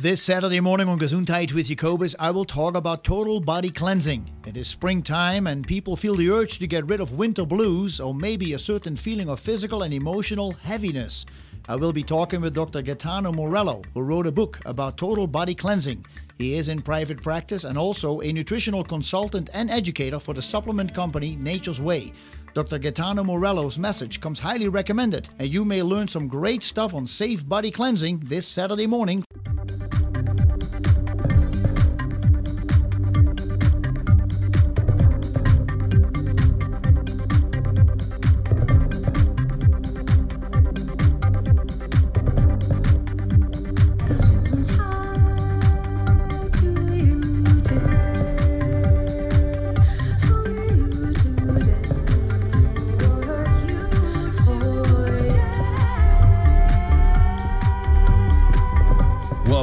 This Saturday morning on Gesundheit with Jacobus, I will talk about total body cleansing. It is springtime and people feel the urge to get rid of winter blues or maybe a certain feeling of physical and emotional heaviness. I will be talking with Dr. Gaetano Morello, who wrote a book about total body cleansing. He is in private practice and also a nutritional consultant and educator for the supplement company Nature's Way. Dr. Gaetano Morello's message comes highly recommended, and you may learn some great stuff on safe body cleansing this Saturday morning.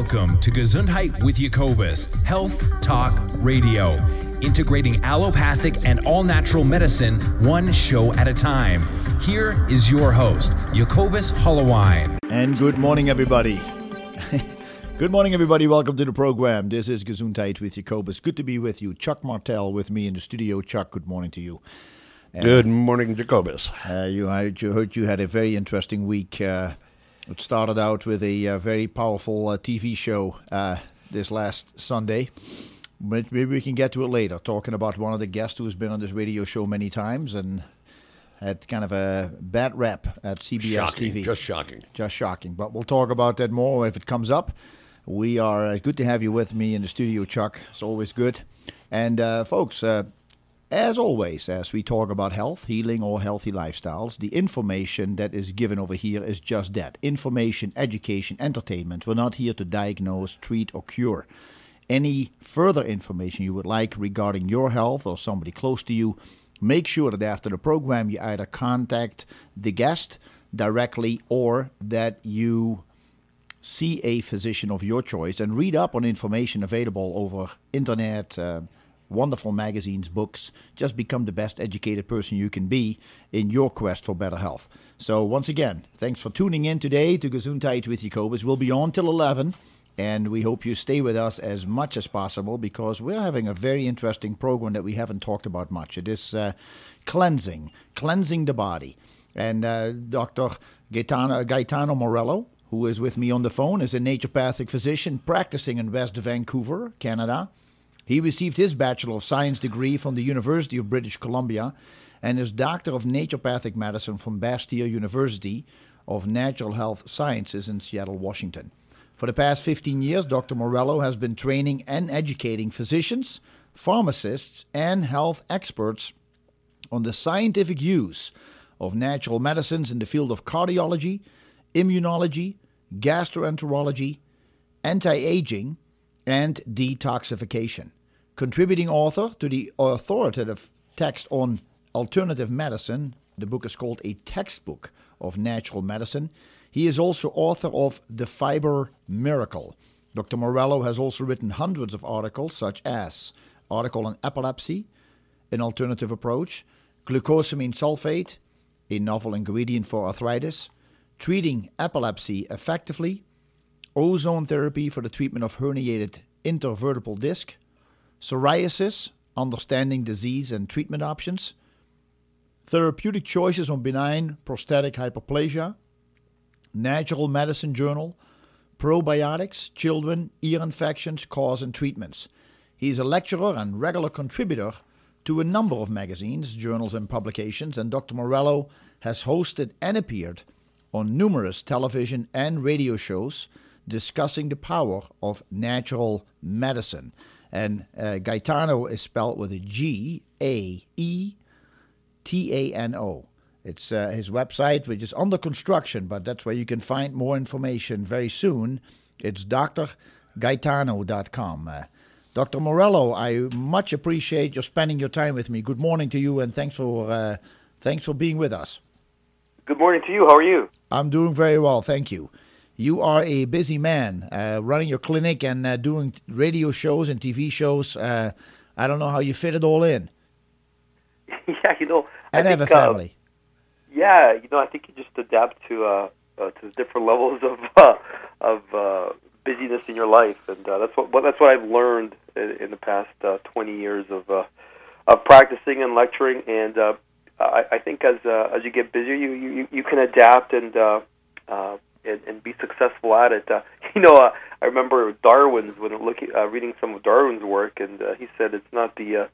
Welcome to Gesundheit with Jacobus, Health Talk Radio, integrating allopathic and all natural medicine one show at a time. Here is your host, Jacobus Hollowine. And good morning, everybody. good morning, everybody. Welcome to the program. This is Gesundheit with Jacobus. Good to be with you. Chuck Martel with me in the studio. Chuck, good morning to you. Good morning, Jacobus. Uh, you, I you heard you had a very interesting week. Uh, it started out with a uh, very powerful uh, TV show uh, this last Sunday. But maybe we can get to it later, talking about one of the guests who's been on this radio show many times and had kind of a bad rep at CBS Shocking, TV. just shocking. Just shocking. But we'll talk about that more if it comes up. We are uh, good to have you with me in the studio, Chuck. It's always good. And uh, folks, uh, as always, as we talk about health, healing, or healthy lifestyles, the information that is given over here is just that information, education, entertainment. We're not here to diagnose, treat, or cure. Any further information you would like regarding your health or somebody close to you, make sure that after the program you either contact the guest directly or that you see a physician of your choice and read up on information available over internet. Uh, wonderful magazines, books. Just become the best educated person you can be in your quest for better health. So, once again, thanks for tuning in today to Gesundheit with Jacobus. We'll be on till 11, and we hope you stay with us as much as possible because we're having a very interesting program that we haven't talked about much. It is uh, cleansing, cleansing the body. And uh, Dr. Gaetano, Gaetano Morello, who is with me on the phone, is a naturopathic physician practicing in West Vancouver, Canada. He received his Bachelor of Science degree from the University of British Columbia and his Doctor of Naturopathic Medicine from Bastyr University of Natural Health Sciences in Seattle, Washington. For the past 15 years, Dr. Morello has been training and educating physicians, pharmacists, and health experts on the scientific use of natural medicines in the field of cardiology, immunology, gastroenterology, anti aging, and detoxification. Contributing author to the authoritative text on alternative medicine, the book is called A Textbook of Natural Medicine. He is also author of The Fiber Miracle. Dr. Morello has also written hundreds of articles, such as article on epilepsy, an alternative approach, glucosamine sulfate, a novel ingredient for arthritis, treating epilepsy effectively, ozone therapy for the treatment of herniated intervertebral disc, psoriasis, understanding disease and treatment options, therapeutic choices on benign prostatic hyperplasia, natural medicine journal, probiotics, children, ear infections, cause and treatments. He is a lecturer and regular contributor to a number of magazines, journals, and publications, and Dr. Morello has hosted and appeared on numerous television and radio shows discussing the power of natural medicine. And uh, Gaetano is spelled with a G A E T A N O. It's uh, his website, which is under construction, but that's where you can find more information very soon. It's drgaetano.com. Uh, Dr. Morello, I much appreciate your spending your time with me. Good morning to you, and thanks for uh, thanks for being with us. Good morning to you. How are you? I'm doing very well, thank you. You are a busy man, uh, running your clinic and uh, doing radio shows and TV shows. Uh, I don't know how you fit it all in. yeah, you know, and I have think, a family. yeah, you know, I think you just adapt to uh, uh, to the different levels of uh, of uh, busyness in your life, and uh, that's what well, that's what I've learned in, in the past uh, 20 years of uh, of practicing and lecturing. And uh, I, I think as uh, as you get busier, you you, you can adapt and, uh, uh, and and be successful at it. Uh, you know, uh, I remember Darwin's when looking uh, reading some of Darwin's work, and uh, he said it's not the uh,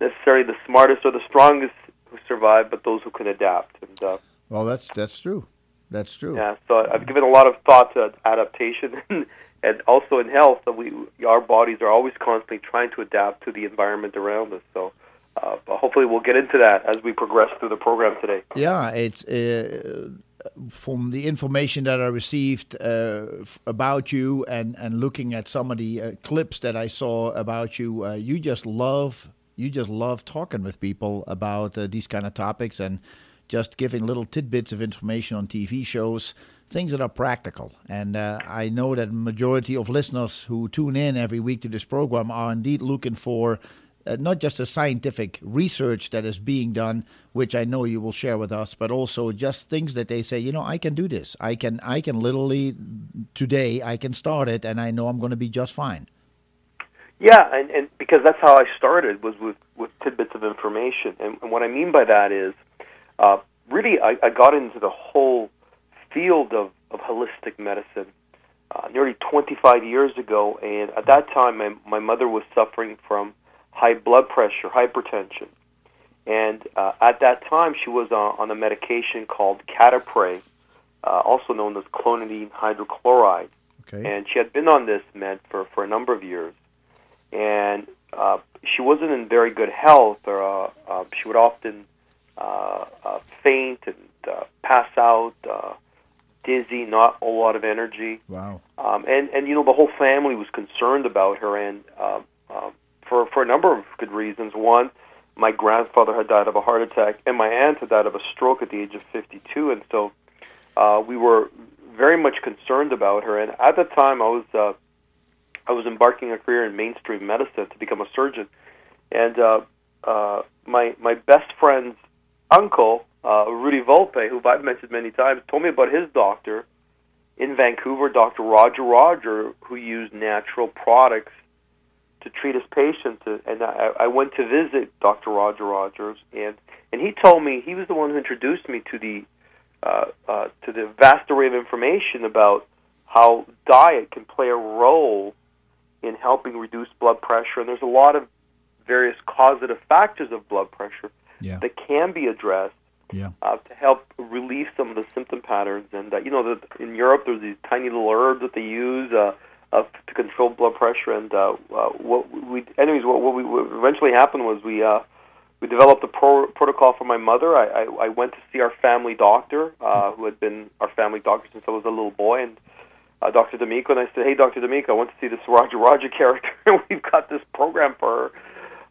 necessarily the smartest or the strongest who survive, but those who can adapt. And uh, well, that's that's true. That's true. Yeah. So I've given a lot of thought to adaptation, and also in health, that we our bodies are always constantly trying to adapt to the environment around us. So. Uh, hopefully, we'll get into that as we progress through the program today. Yeah, it's uh, from the information that I received uh, about you and, and looking at some of the uh, clips that I saw about you, uh, you just love you just love talking with people about uh, these kind of topics and just giving little tidbits of information on TV shows, things that are practical. And I know that majority of listeners who tune in every week to this program are indeed looking for uh, not just the scientific research that is being done, which I know you will share with us, but also just things that they say, you know, I can do this. I can, I can literally today I can start it, and I know I'm going to be just fine. Yeah, and, and because that's how I started was with, with tidbits of information, and, and what I mean by that is, uh, really, I, I got into the whole field of, of holistic medicine uh, nearly 25 years ago, and at that time, my, my mother was suffering from high blood pressure, hypertension, and uh, at that time, she was on, on a medication called Catapres, uh, also known as clonidine hydrochloride, okay. and she had been on this med for, for a number of years and uh, she wasn't in very good health, or uh, uh, she would often uh, uh, faint and uh, pass out, uh, dizzy, not a lot of energy. Wow. Um, and and you know the whole family was concerned about her, and uh, uh, for for a number of good reasons. One, my grandfather had died of a heart attack, and my aunt had died of a stroke at the age of 52, and so uh, we were very much concerned about her. And at the time, I was uh, I was embarking a career in mainstream medicine to become a surgeon, and uh, uh, my my best friend's uncle, uh, Rudy Volpe, who I've mentioned many times, told me about his doctor in Vancouver, Dr. Roger Roger, who used natural products to treat his patients. And I, I went to visit Dr. Roger Rogers, and and he told me he was the one who introduced me to the uh, uh, to the vast array of information about how diet can play a role in helping reduce blood pressure. And there's a lot of various causative factors of blood pressure yeah. that can be addressed yeah. uh, to help relieve some of the symptom patterns. And uh, you know, that in Europe, there's these tiny little herbs that they use uh, uh, to control blood pressure. And uh, uh, what we, anyways, what, what, we, what eventually happened was we. Uh, we developed a pro- protocol for my mother. I, I, I went to see our family doctor, uh, who had been our family doctor since I was a little boy, and uh, Dr. D'Amico, and I said, "Hey, Dr. D'Amico, I want to see this Roger Roger character. We've got this program for her.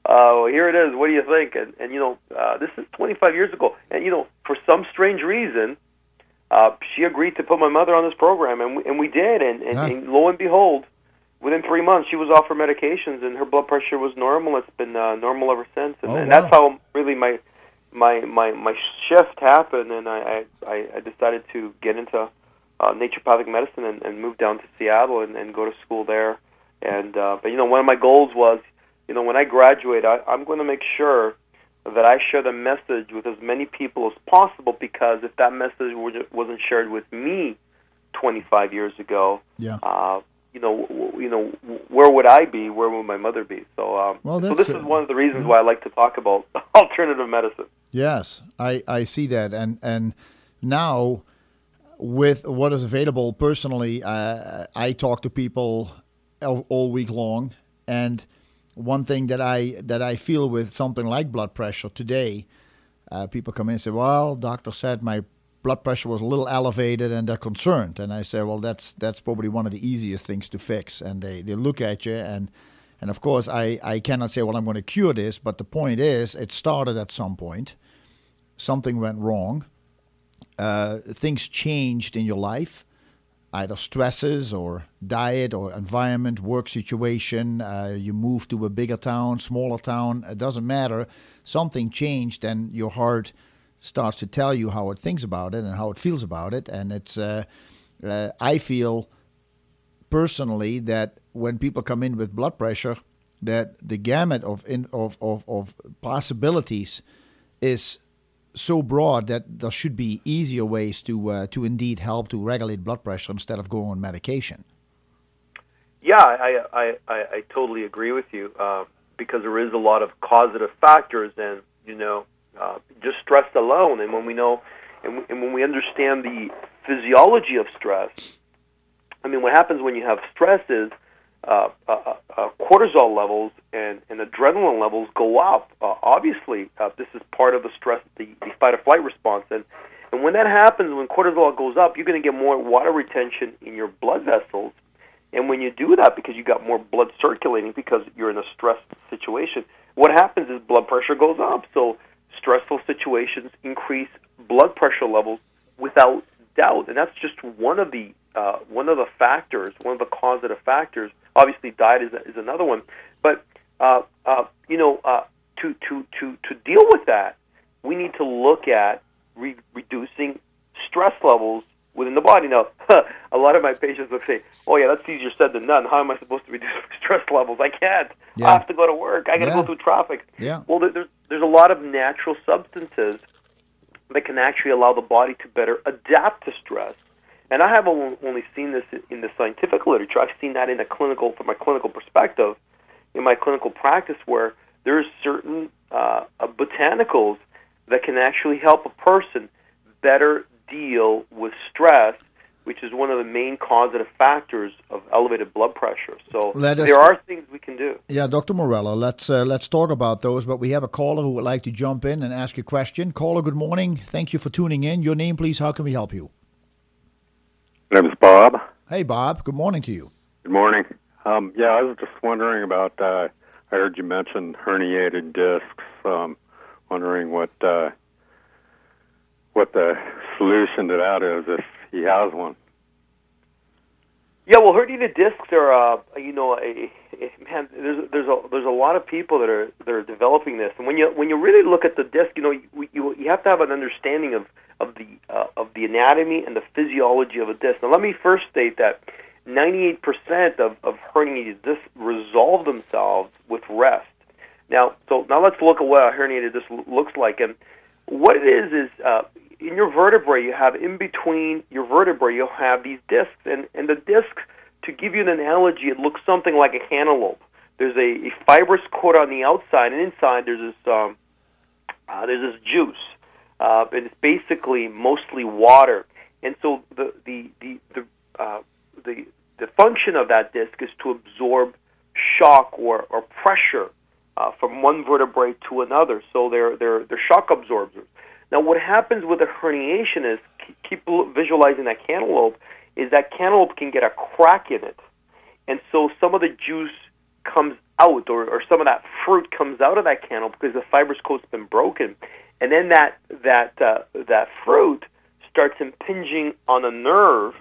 Uh, well, here it is. What do you think?" And and you know, uh, this is 25 years ago, and you know, for some strange reason, uh, she agreed to put my mother on this program, and we, and we did, and, and, and lo and behold, within three months, she was off her medications, and her blood pressure was normal. It's been uh, normal ever since, and, Oh, and wow. that's how really my my my my shift happened, and I I, I decided to get into uh, naturopathic medicine and, and move down to Seattle and, and go to school there. And uh, but you know, one of my goals was, you know, when I graduate, I, I'm going to make sure that I share the message with as many people as possible because if that message wasn't shared with me 25 years ago, Yeah. uh, you know, you know, where would I be? Where would my mother be? So, um, Well, so this a- is one of the reasons why I like to talk about alternative medicine. Yes, I, I see that, and and now with what is available personally, uh, I talk to people all, all week long, and one thing that I that I feel with something like blood pressure today, uh, people come in and say, "Well, doctor said my blood pressure was a little elevated, and they're concerned." And I say, "Well, that's that's probably one of the easiest things to fix." And they, they look at you and. And of course, I, I cannot say, well, I'm going to cure this, but the point is, it started at some point. Something went wrong. Uh, things changed in your life, either stresses or diet or environment, work situation. Uh, you move to a bigger town, smaller town. It doesn't matter. Something changed, and your heart starts to tell you how it thinks about it and how it feels about it. And it's, uh, uh, I feel personally that when people come in with blood pressure, that the gamut of in, of, of, of possibilities is so broad that there should be easier ways to uh, to indeed help to regulate blood pressure instead of going on medication. Yeah, I I, I, I totally agree with you uh, because there is a lot of causative factors, and you know, uh, just stress alone, and when we know, and, and when we understand the physiology of stress, I mean, what happens when you have stress is uh, uh, uh, cortisol levels and, and adrenaline levels go up. Uh, obviously, uh, this is part of the stress, the, the fight or flight response. And, and when that happens, when cortisol goes up, you're going to get more water retention in your blood vessels. And when you do that, because you've got more blood circulating, because you're in a stressed situation, what happens is blood pressure goes up. So stressful situations increase blood pressure levels without doubt, and that's just one of the uh, one of the factors, one of the causative factors. Obviously, diet is, is another one, but uh, uh, you know, uh, to to to to deal with that, we need to look at re- reducing stress levels within the body. Now, a lot of my patients will say, "Oh yeah, that's easier said than done. How am I supposed to reduce stress levels? I can't. Yeah. I have to go to work. I got to yeah. go through traffic." Yeah. Well, there's there's a lot of natural substances that can actually allow the body to better adapt to stress. And I have only seen this in the scientific literature. I've seen that in a clinical, from a clinical perspective, in my clinical practice, where there's certain uh, uh, botanicals that can actually help a person better deal with stress which is one of the main causative factors of elevated blood pressure. So there are things we can do. Yeah, Dr. Morello, let's uh, let's talk about those. But we have a caller who would like to jump in and ask a question. Caller, good morning. Thank you for tuning in. Your name, please. How can we help you? My name is Bob. Hey, Bob. Good morning to you. Good morning. Um, yeah, I was just wondering about. Uh, I heard you mention herniated discs. Um, wondering what uh, what the solution to that is if he has one. Yeah, well, herniated discs are, uh, you know, a, a, man. There's there's a there's a lot of people that are that are developing this, and when you when you really look at the disc, you know, you you, you have to have an understanding of of the uh, of the anatomy and the physiology of a disc. Now, let me first state that 98% of of herniated discs resolve themselves with rest. Now, so now let's look at what a herniated disc looks like, and what it is is uh, in your vertebrae, you have in between your vertebrae, you'll have these discs, and and the discs, to give you an analogy, it looks something like a cantaloupe. There's a, a fibrous coat on the outside, and inside there's this um, uh, there's this juice, uh, and it's basically mostly water. And so the the the the uh, the the function of that disc is to absorb shock or, or pressure uh, from one vertebrae to another. So they're they're they're shock absorbers. Now, what happens with a herniation is keep visualizing that cantaloupe is that cantaloupe can get a crack in it, and so some of the juice comes out, or, or some of that fruit comes out of that cantaloupe because the fibrous coat's been broken, and then that that uh, that fruit starts impinging on a nerve,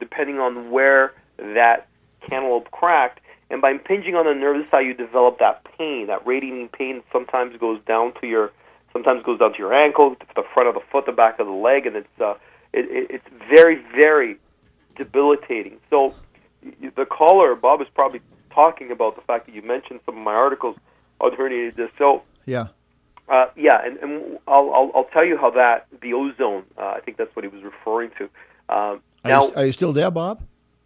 depending on where that cantaloupe cracked. And by impinging on the nerve, this is how you develop that pain. That radiating pain sometimes goes down to your sometimes goes down to your ankle, to the front of the foot, the back of the leg, and it's uh, it, it's very very debilitating. So the caller Bob is probably talking about the fact that you mentioned some of my articles on herniated disc. So yeah. Uh, yeah, and, and I'll, I'll, I'll tell you how that the ozone. Uh, I think that's what he was referring to. Um, now, are you, are you still there, Bob?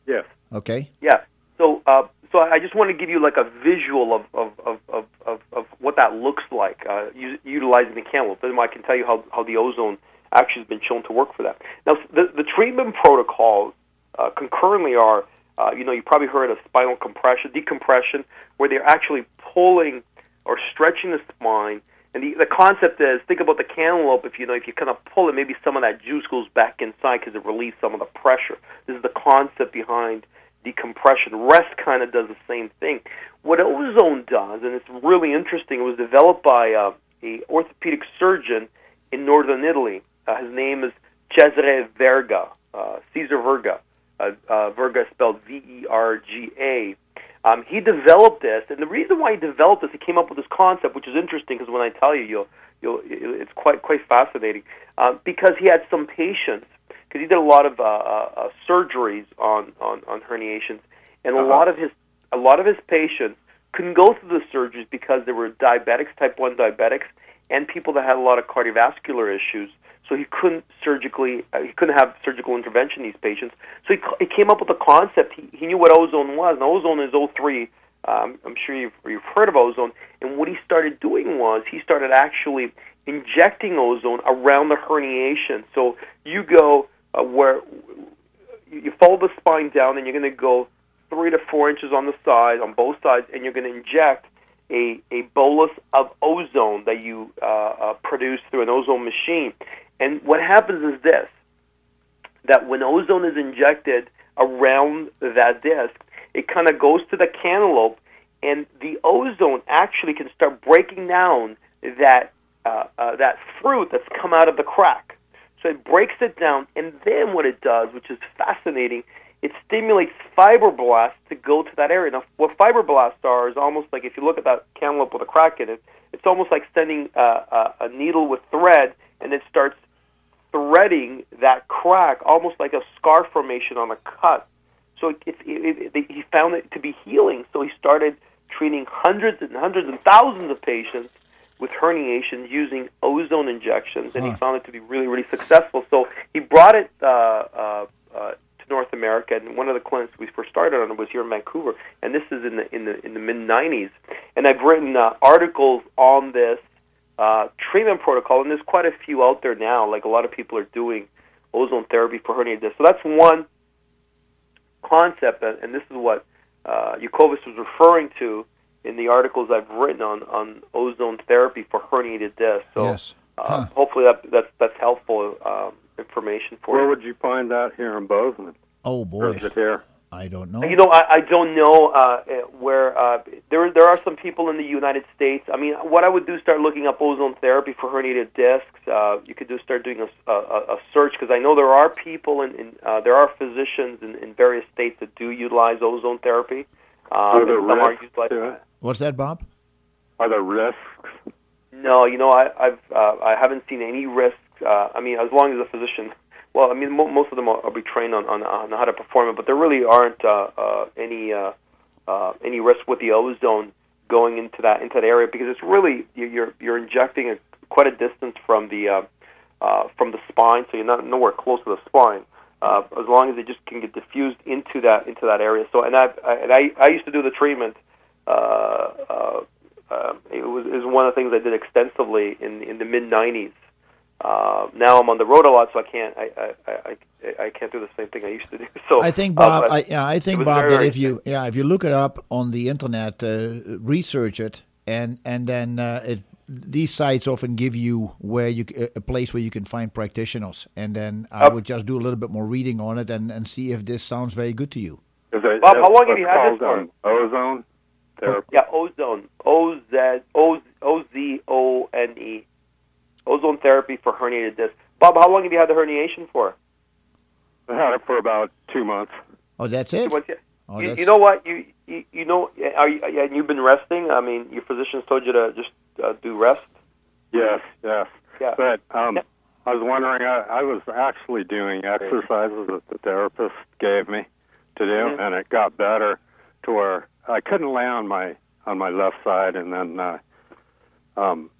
Yes. Okay. Yeah. So uh, so I just want to give you like a visual of of, of, of, of, of what that looks like uh, utilizing the cantaloupe. Then I can tell you how, how the ozone actually has been shown to work for that. Now, the, the treatment protocols uh, concurrently are, uh, you know, you probably heard of spinal compression, decompression, where they're actually pulling or stretching the spine. And the, the concept is, think about the cantaloupe. If you know, if you kind of pull it, maybe some of that juice goes back inside because it relieves some of the pressure. This is the concept behind decompression. Rest kind of does the same thing. What ozone does, and it's really interesting, it was developed by uh, a orthopedic surgeon in northern Italy. Uh, his name is Cesare Verga, uh, Caesar Verga. Uh, uh, Verga spelled V-E-R-G-A. Um, he developed this, and the reason why he developed this, he came up with this concept, which is interesting because when I tell you, you'll, you'll, it's quite quite fascinating. Uh, because he had some patients because he did a lot of uh, uh, uh, surgeries on, on, on herniations. and a Uh-huh. lot of his a lot of his patients couldn't go through the surgeries because they were diabetics, type one diabetics, and people that had a lot of cardiovascular issues. So he couldn't surgically uh, he couldn't have surgical intervention in these patients. So he, he came up with a concept. He, he knew what ozone was, and ozone is O3. Um, I'm sure you've, you've heard of ozone. And what he started doing was he started actually injecting ozone around the herniation. So you go uh, where you follow the spine down, and you're going to go three to four inches on the side, on both sides, and you're going to inject a, a bolus of ozone that you uh, uh, produce through an ozone machine. And what happens is this that when ozone is injected around that disc, it kind of goes to the cantaloupe, and the ozone actually can start breaking down that uh, uh, that fruit that's come out of the crack. So it breaks it down, and then what it does, which is fascinating, it stimulates fibroblasts to go to that area. Now, what fibroblasts are is almost like if you look at that cantaloupe with a crack in it, it's almost like sending uh, a, a needle with thread, and it starts threading that crack, almost like a scar formation on a cut. So it, it, it, it, he found it to be healing. So he started treating hundreds and hundreds and thousands of patients with herniations using ozone injections, and Huh. he found it to be really, really successful. So he brought it uh, uh, uh, to North America, and one of the clinics we first started on was here in Vancouver, and this is in the in the in the mid '90s. And I've written uh, articles on this uh, treatment protocol, and there's quite a few out there now. Like a lot of people are doing ozone therapy for hernia disc. So that's one concept, and and this is what uh, Jacobus was referring to in the articles I've written on, on ozone therapy for herniated disc. So Yes. uh, hopefully that, that's that's helpful um, information for Where you. Where would you find that here in Bozeman? Oh Or boy, is it here? I don't know. You know, I, I don't know uh, eh, where uh, there there are some people in the United States. I mean, what I would do is start looking up ozone therapy for herniated discs. Uh, you could just start doing a, a, a search because I know there are people and in, uh, there are physicians in, in various states that do utilize ozone therapy. Um, Are there and some are risks utilizing to? What's that, Bob? Are there risks? No, you know, I, I've uh, I haven't seen any risks. Uh, I mean, as long as a physician, well, I mean, mo- most of them will, will be trained on, on on how to perform it, but there really aren't uh, uh, any uh, uh, any risk with the ozone going into that into that area because it's really you- you're you're injecting a, quite a distance from the uh, uh, from the spine, so you're not nowhere close to the spine. Uh, as long as it just can get diffused into that into that area. So, and I, I and I, I used to do the treatment. Uh, uh, uh, it was is one of the things I did extensively in in the mid '90s. Uh, now I'm on the road a lot, so I can't I, I, I, I- I can't do the same thing I used to do. So I think uh, Bob. but I, yeah, I think Bob very, that if you yeah if you look it up on the internet, uh, research it, and and then uh, it, these sites often give you where you c- a place where you can find practitioners, and then I Up- would just do a little bit more reading on it and, and see if this sounds very good to you. Is it, Bob, how long have you had this called, um, ozone therapy? yeah, ozone, O Z O O Z O N E, ozone therapy for herniated disc. Bob, how long have you had the herniation for? I had it for about two months. Oh, that's it. What's it? Oh, you, that's- you know what? You, you you know, are you, and you've been resting. I mean, your physicians told you to just uh, do rest. Yes, yes. Yeah. But um, Yeah. I was wondering, I, I was actually doing exercises that the therapist gave me to do, Mhm. and it got better to where I couldn't lay on my on my left side, and then, uh, um,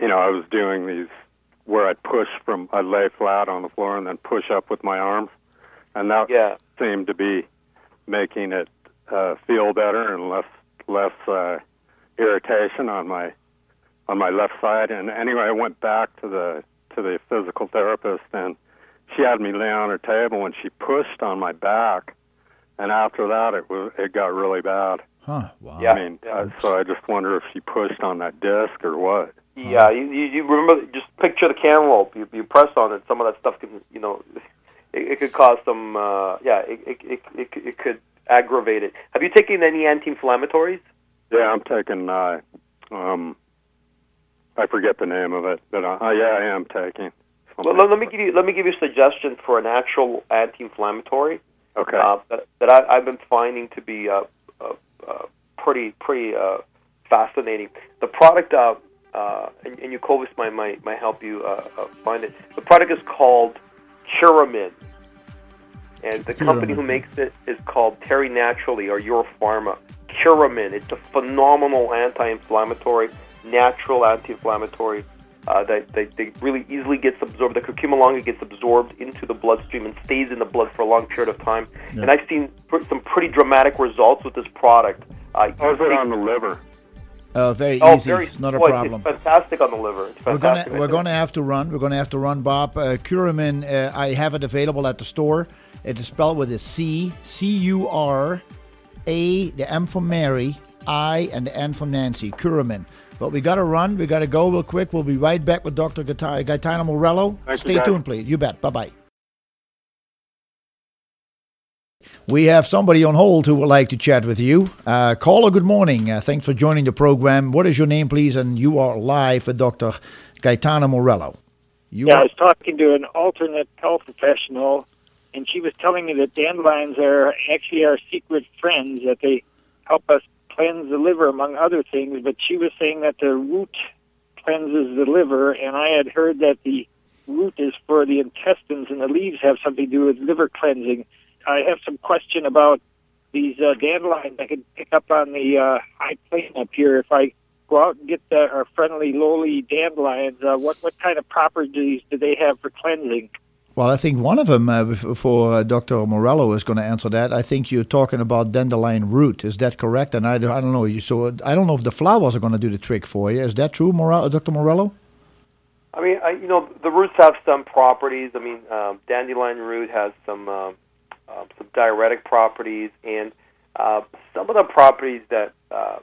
you know, I was doing these where I'd push from, I'd lay flat on the floor and then push up with my arms, and that Yeah. seemed to be making it uh, feel better and less less uh, irritation on my on my left side. And anyway, I went back to the to the physical therapist, and she had me lay on her table, and she pushed on my back. And after that, it was it got really bad. Huh. Wow. Yeah. I mean, uh, so I just wonder if she pushed on that disc or what. Yeah, you, you, you remember? Just picture the cantaloupe. You, you press on it. Some of that stuff can, you know, it, it could cause some. Uh, yeah, it, it, it, it, it could aggravate it. Have you taken any anti-inflammatories? Yeah, I'm taking. Uh, um, I forget the name of it, but uh, yeah, I am taking. Well, let, let me give you let me give you a suggestion for an actual anti-inflammatory Okay. uh, that, that I, I've been finding to be uh, uh, uh, pretty pretty uh, fascinating. The product, uh, uh, and, and Jacobus might, might might help you uh, uh, find it. The product is called Curamin, And the company who makes it is called Terry Naturally or Your Pharma. Curamin. It's a phenomenal anti-inflammatory, natural anti-inflammatory uh, that, that, that really easily gets absorbed. The curcuma longa gets absorbed into the bloodstream and stays in the blood for a long period of time. Yeah. And I've seen pr- some pretty dramatic results with this product. Uh, How's it on the liver? Uh, very oh, easy. Very, it's not a boy, problem. It's fantastic on the liver. we're gonna we're gonna have to run. We're gonna have to run, Bob. Uh, Curamin. Uh, I have it available at the store. It is spelled with a C, C U R, A, the M for Mary, I, and the N for Nancy. Curamin. But we got to run. We got to go real quick. We'll be right back with Dr. Gaetano Morello. Thank Stay tuned, please. You bet. Bye bye. We have somebody on hold who would like to chat with you. Uh, caller, good morning. Uh, thanks for joining the program. What is your name, please? And you are live with Dr. Gaetano Morello. You yeah, are... I was talking to an alternate health professional, and she was telling me that dandelions are actually our secret friends, that they help us cleanse the liver, among other things. But she was saying that the root cleanses the liver, and I had heard that the root is for the intestines, and the leaves have something to do with liver cleansing. I have some question about these uh, dandelions. I can pick up on the uh, high plain up here if I go out and get the, our friendly lowly dandelions. Uh, what what kind of properties do they have for cleansing? Well, I think one of them uh, for uh, Dr. Morello is going to answer that. I think you're talking about dandelion root. Is that correct? And I, I don't know. So I don't know if the flowers are going to do the trick for you. Is that true, Morello, Dr. Morello? I mean, I, you know, the roots have some properties. I mean, um, dandelion root has some um, uh, some diuretic properties, and uh, some of the properties that uh,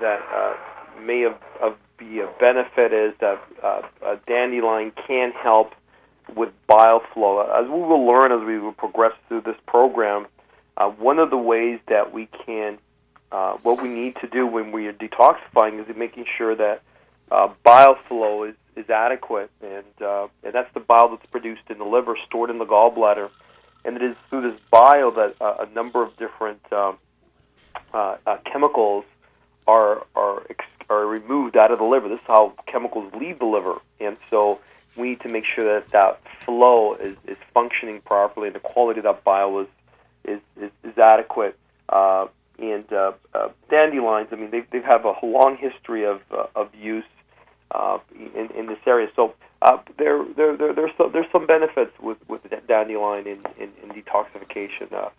that uh, may have, have be a benefit is that uh, a dandelion can help with bile flow. As we will learn as we will progress through this program, uh, one of the ways that we can, uh, what we need to do when we are detoxifying is making sure that uh, bile flow is, is adequate, and uh, and that's the bile that's produced in the liver, stored in the gallbladder, and it is through this bile that uh, a number of different um, uh, uh, chemicals are are ex- are removed out of the liver. This is how chemicals leave the liver, and so we need to make sure that that flow is, is functioning properly and the quality of that bile is is, is, is adequate. Uh, and uh, uh, dandelions, I mean, they they have a long history of uh, of use uh, in in this area. So uh, there there there there's some, there's some benefits with with dandelion in in, in detoxification. Uh,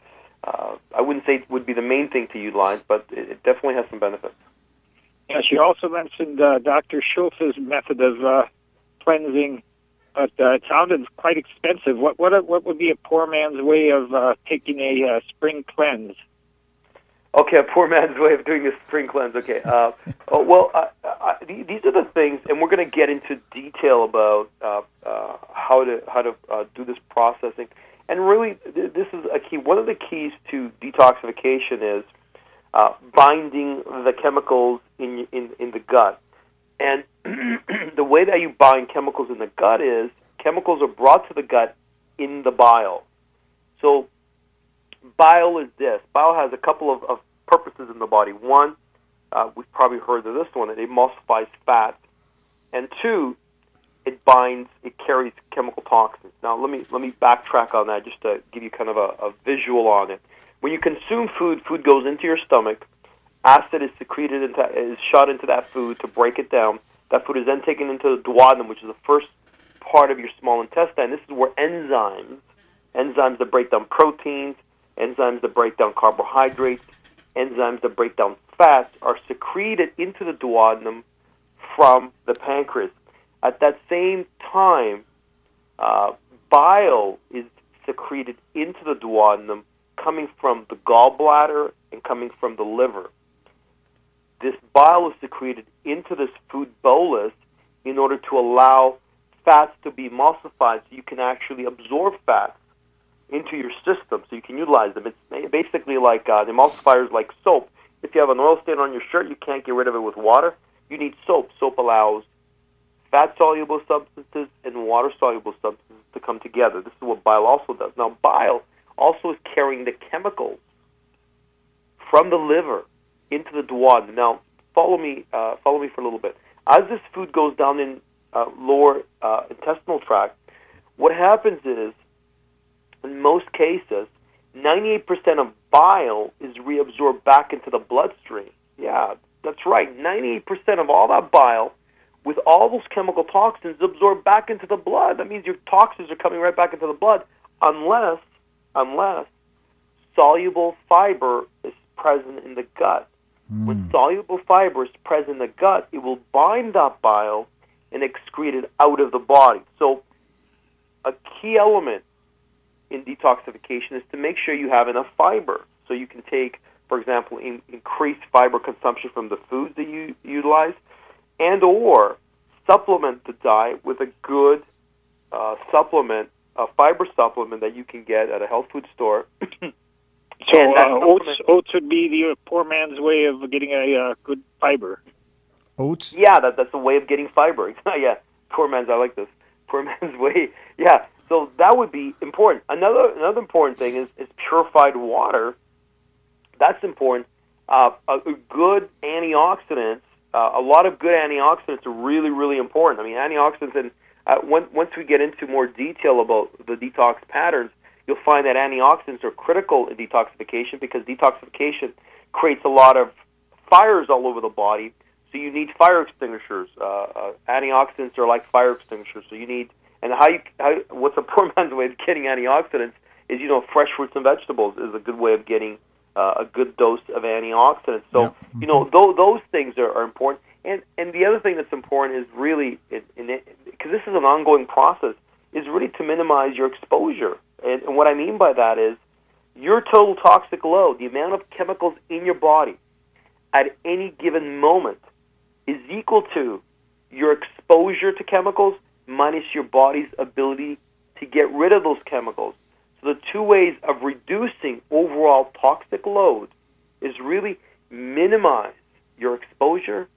uh, I wouldn't say it would be the main thing to utilize, but it, it definitely has some benefits. Yeah, she also mentioned uh, Dr. Schulze's method of uh, cleansing, but uh, it sounded quite expensive. What what what would be a poor man's way of uh, taking a uh, spring cleanse? Okay, a poor man's way of doing a spring cleanse. Okay, uh, oh, well, uh, these are the things, and we're going to get into detail about uh, uh, how to how to uh, do this processing. And really, th- this is a key. One of the keys to detoxification is binding the chemicals in in in the gut. And the way that you bind chemicals in the gut is chemicals are brought to the gut in the bile. So bile is this. Bile has a couple of, of purposes in the body. One, uh, we've probably heard of this one, it emulsifies fat. And two, it binds, it carries chemical toxins. Now, let me let me backtrack on that just to give you kind of a, a visual on it. When you consume food, food goes into your stomach acid is secreted into is shot into that food to break it down. That food is then taken into the duodenum, which is the first part of your small intestine. This is where enzymes, enzymes that break down proteins, enzymes that break down carbohydrates, enzymes that break down fats, are secreted into the duodenum from the pancreas. At that same time, uh, bile is secreted into the duodenum coming from the gallbladder and coming from the liver this bile is secreted into this food bolus in order to allow fats to be emulsified so you can actually absorb fats into your system so you can utilize them. It's basically like uh, the emulsifiers like soap. If you have an oil stain on your shirt, you can't get rid of it with water. You need soap. Soap allows fat soluble substances and water soluble substances to come together. This is what bile also does. Now, bile also is carrying the chemicals from the liver into the duodenum. Now, follow me, uh, follow me for a little bit. As this food goes down in uh, lower uh, intestinal tract, what happens is, in most cases, 98% of bile is reabsorbed back into the bloodstream. Yeah, that's right. 98% of all that bile with all those chemical toxins is absorbed back into the blood. That means your toxins are coming right back into the blood unless unless soluble fiber is present in the gut. Mm. When soluble fiber is present in the gut, it will bind that bile and excrete it out of the body. So a key element in detoxification is to make sure you have enough fiber. So you can take, for example, in, increased fiber consumption from the foods that you utilize, and or supplement the diet with a good uh, supplement, a fiber supplement that you can get at a health food store. so uh, oats, oats would be the poor man's way of getting a uh, good fiber. Oats. Yeah, that, that's a way of getting fiber. yeah, poor man's. I like this. Poor man's way. Yeah, so that would be important. Another another important thing is, is purified water. That's important. Uh, a, a good antioxidants. Uh, a lot of good antioxidants are really really important. I mean, antioxidants, and uh, when, once we get into more detail about the detox patterns, you'll find that antioxidants are critical in detoxification because detoxification creates a lot of fires all over the body. So you need fire extinguishers. Uh, uh, antioxidants are like fire extinguishers. So you need and how you how what's a poor man's way of getting antioxidants is you know fresh fruits and vegetables is a good way of getting uh, a good dose of antioxidants. So mm-hmm. you know th- those things are, are important. And and the other thing that's important is really because this is an ongoing process is really to minimize your exposure. And, and what I mean by that is your total toxic load, the amount of chemicals in your body at any given moment, is equal to your exposure to chemicals minus your body's ability to get rid of those chemicals. So the two ways of reducing overall toxic load is really minimize your exposure,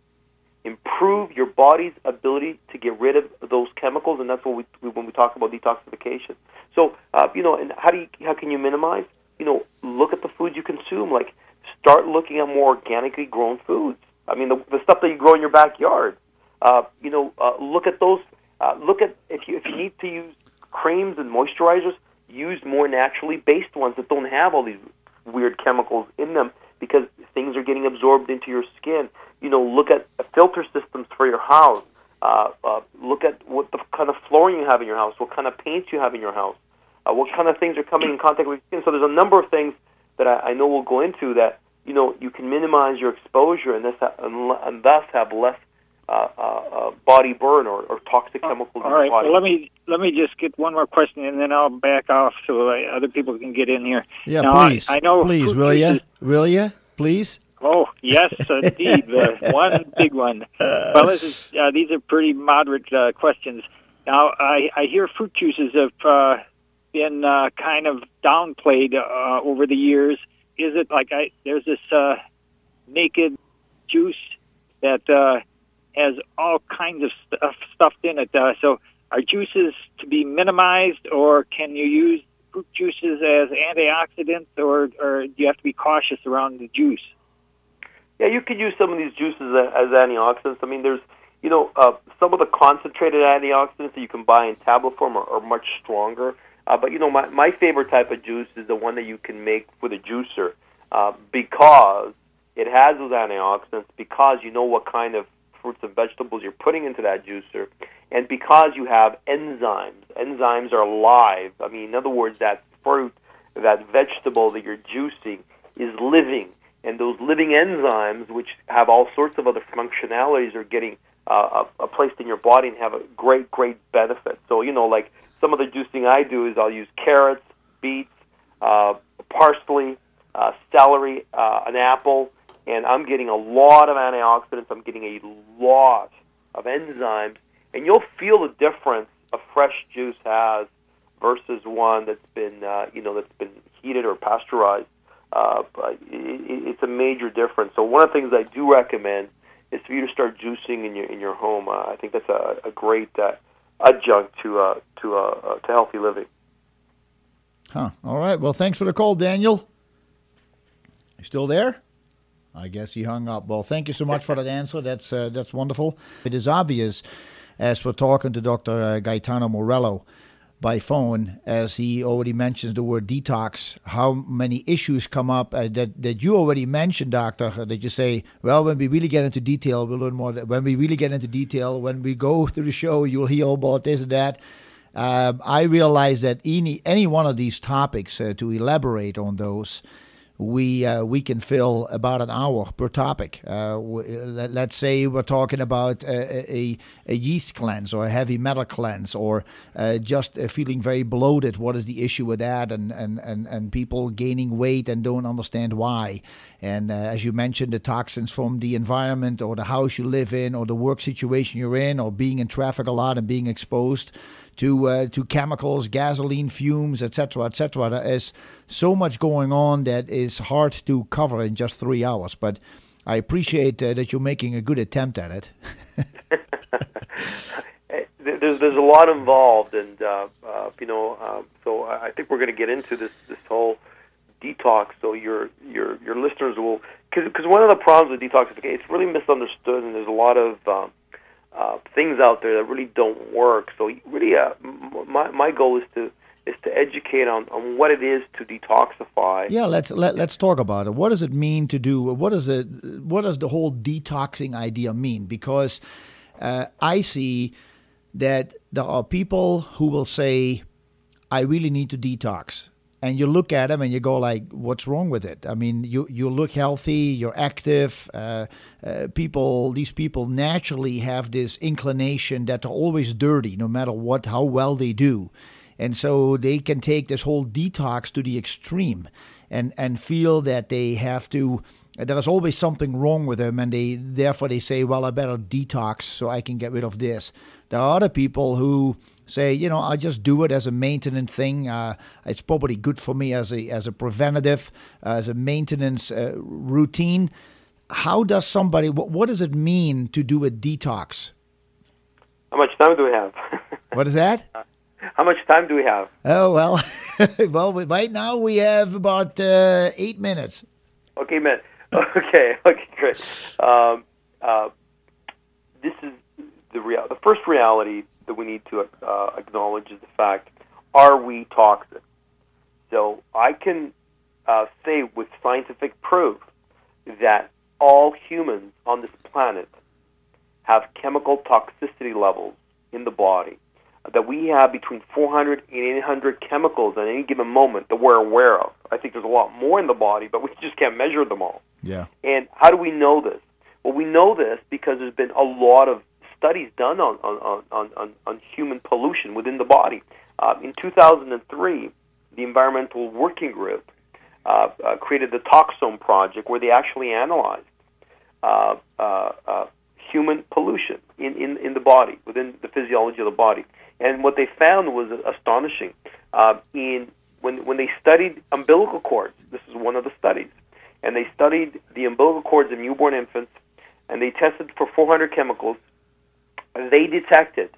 improve your body's ability to get rid of those chemicals, and that's what we when we talk about detoxification. So uh, you know, and how do you how can you minimize? You know, look at the foods you consume. Like start looking at more organically grown foods. I mean, the, the stuff that you grow in your backyard. Uh, you know, uh, look at those uh, look at if you if you need to use creams and moisturizers, use more naturally based ones that don't have all these weird chemicals in them because things are getting absorbed into your skin. You know, look at filter systems for your house. Uh, uh, look at what the kind of flooring you have in your house, what kind of paints you have in your house, uh, what kind of things are coming in contact with your skin. So there's a number of things that I, I know we'll go into that you know you can minimize your exposure and, this, and thus have less uh, uh, uh, body burn or, or toxic chemicals. All right. Well, let me let me just get one more question, and then I'll back off so other people can get in here. Yeah, now, please. I, I, know. Please, will you? Will you? Please. Oh yes, indeed. one big one. Well, this is, uh, these are pretty moderate uh, questions. Now, I, I hear fruit juices have uh, been uh, kind of downplayed uh, over the years. Is it like I? There's this uh, naked juice that uh, has all kinds of stuff stuffed in it. Uh, so, are juices to be minimized, or can you use fruit juices as antioxidants, or, or do you have to be cautious around the juice? Yeah, you could use some of these juices as antioxidants. I mean, there's you know uh, some of the concentrated antioxidants that you can buy in tablet form are, are much stronger. Uh, but you know, my my favorite type of juice is the one that you can make with a juicer uh, because it has those antioxidants. Because you know what kind of fruits and vegetables you're putting into that juicer, and because you have enzymes, enzymes are alive. I mean, in other words, that fruit, that vegetable that you're juicing is living, and those living enzymes, which have all sorts of other functionalities, are getting uh, uh, placed in your body and have a great, great benefit. So, you know, like some of the juicing I do is I'll use carrots, beets, uh, parsley, uh, celery, uh, an apple, and I'm getting a lot of antioxidants. I'm getting a lot of enzymes, and you'll feel the difference a fresh juice has versus one that's been, uh, you know, that's been heated or pasteurized. Uh, it, it's a major difference. So one of the things I do recommend is for you to start juicing in your in your home. Uh, I think that's a, a great uh, adjunct to uh, to uh, uh, to healthy living. Huh. All right. Well, thanks for the call, Daniel. You still there? I guess he hung up. Well, thank you so much for that answer. That's uh, that's wonderful. It is obvious, as we're talking to Dr. Uh, Gaetano Morello, by phone, as he already mentions the word detox, how many issues come up uh, that, that you already mentioned, Doctor, that you say, well, when we really get into detail, we'll learn more. When we really get into detail, when we go through the show, you'll hear about this and that. Uh, I realize that any, any one of these topics, uh, to elaborate on those, we uh, we can fill about an hour per topic. Uh, let, us say we're talking about a, a, a, yeast cleanse or a heavy metal cleanse or uh, just uh, feeling very bloated. What is the issue with that? And, and, and, and people gaining weight and don't understand why. And uh, as you mentioned, the toxins from the environment or the house you live in or the work situation you're in or being in traffic a lot and being exposed to uh, to chemicals, gasoline fumes, etc., etc. There is so much going on that is hard to cover in just three hours. But I appreciate uh, that you're making a good attempt at it. there's there's a lot involved, and uh, uh, you know, uh, so I think we're going to get into this this whole detox. So your your your listeners will because one of the problems with detoxification it's really misunderstood, and there's a lot of um, uh, things out there that really don't work. So really, uh, my my goal is to is to educate on, on what it is to detoxify. Yeah, let's let, let's talk about it. What does it mean to do? What does it? What does the whole detoxing idea mean? Because uh, I see that there are people who will say, "I really need to detox," and you look at them and you go like, "What's wrong with it?" I mean, you you look healthy, you're active. Uh, uh, people, these people naturally have this inclination that they're always dirty, no matter what, how well they do, and so they can take this whole detox to the extreme, and and feel that they have to. There's always something wrong with them, and they therefore they say, "Well, I better detox so I can get rid of this." There are other people who say, you know, I just do it as a maintenance thing. Uh, it's probably good for me as a as a preventative, uh, as a maintenance uh, routine. How does somebody? What, what does it mean to do a detox? How much time do we have? what is that? How much time do we have? Oh well, well right now we have about uh, eight minutes. Okay, man. Okay, okay, great. Um, uh, this is the real. The first reality that we need to uh, acknowledge is the fact: Are we toxic? So I can uh, say with scientific proof that all humans on this planet have chemical toxicity levels in the body. That we have between 400 and 800 chemicals at any given moment that we're aware of. I think there's a lot more in the body, but we just can't measure them all. Yeah. And how do we know this? Well, we know this because there's been a lot of studies done on, on, on, on, on human pollution within the body. Uh, in 2003, the Environmental Working Group uh, uh, created the Toxome Project, where they actually analyzed uh, uh, uh, human pollution in, in, in the body, within the physiology of the body. And what they found was astonishing. in when, when they studied umbilical cords, this is one of the studies, and they studied the umbilical cords of newborn infants, and they tested for 400 chemicals they detected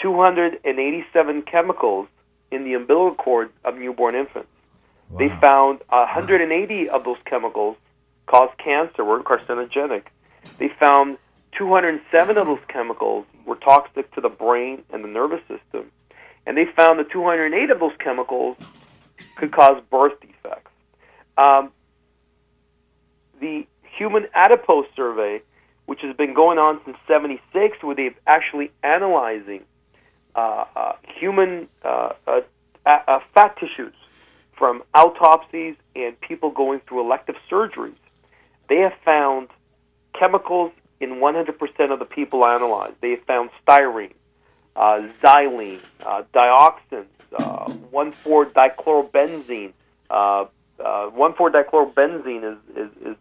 287 chemicals in the umbilical cord of newborn infants. Wow. They found 180 of those chemicals cause cancer, were carcinogenic. They found 207 of those chemicals were toxic to the brain and the nervous system. And they found that 208 of those chemicals could cause birth defects. Um, the Human Adipose Survey which has been going on since 76, where they've actually analyzing uh, uh, human uh, uh, uh, fat tissues from autopsies and people going through elective surgeries. They have found chemicals in 100% of the people analyzed. They have found styrene, uh, xylene, dioxins, 1,4-dichlorobenzene. 1,4-dichlorobenzene is, is, is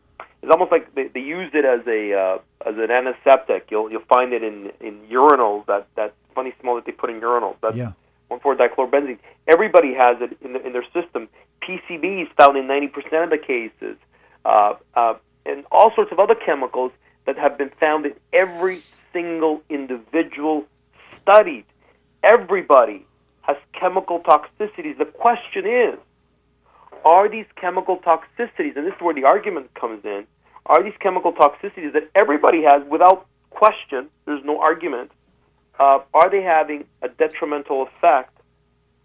it's almost like they, they use it as a uh, as an antiseptic. You'll you'll find it in in urinals that that funny smell that they put in urinals. That's yeah. one four dichlorobenzene. Everybody has it in, the, in their system. PCBs found in 90% of the cases, uh, uh, and all sorts of other chemicals that have been found in every single individual studied. Everybody has chemical toxicities. The question is, are these chemical toxicities, and this is where the argument comes in, are these chemical toxicities that everybody has without question, there's no argument, uh, are they having a detrimental effect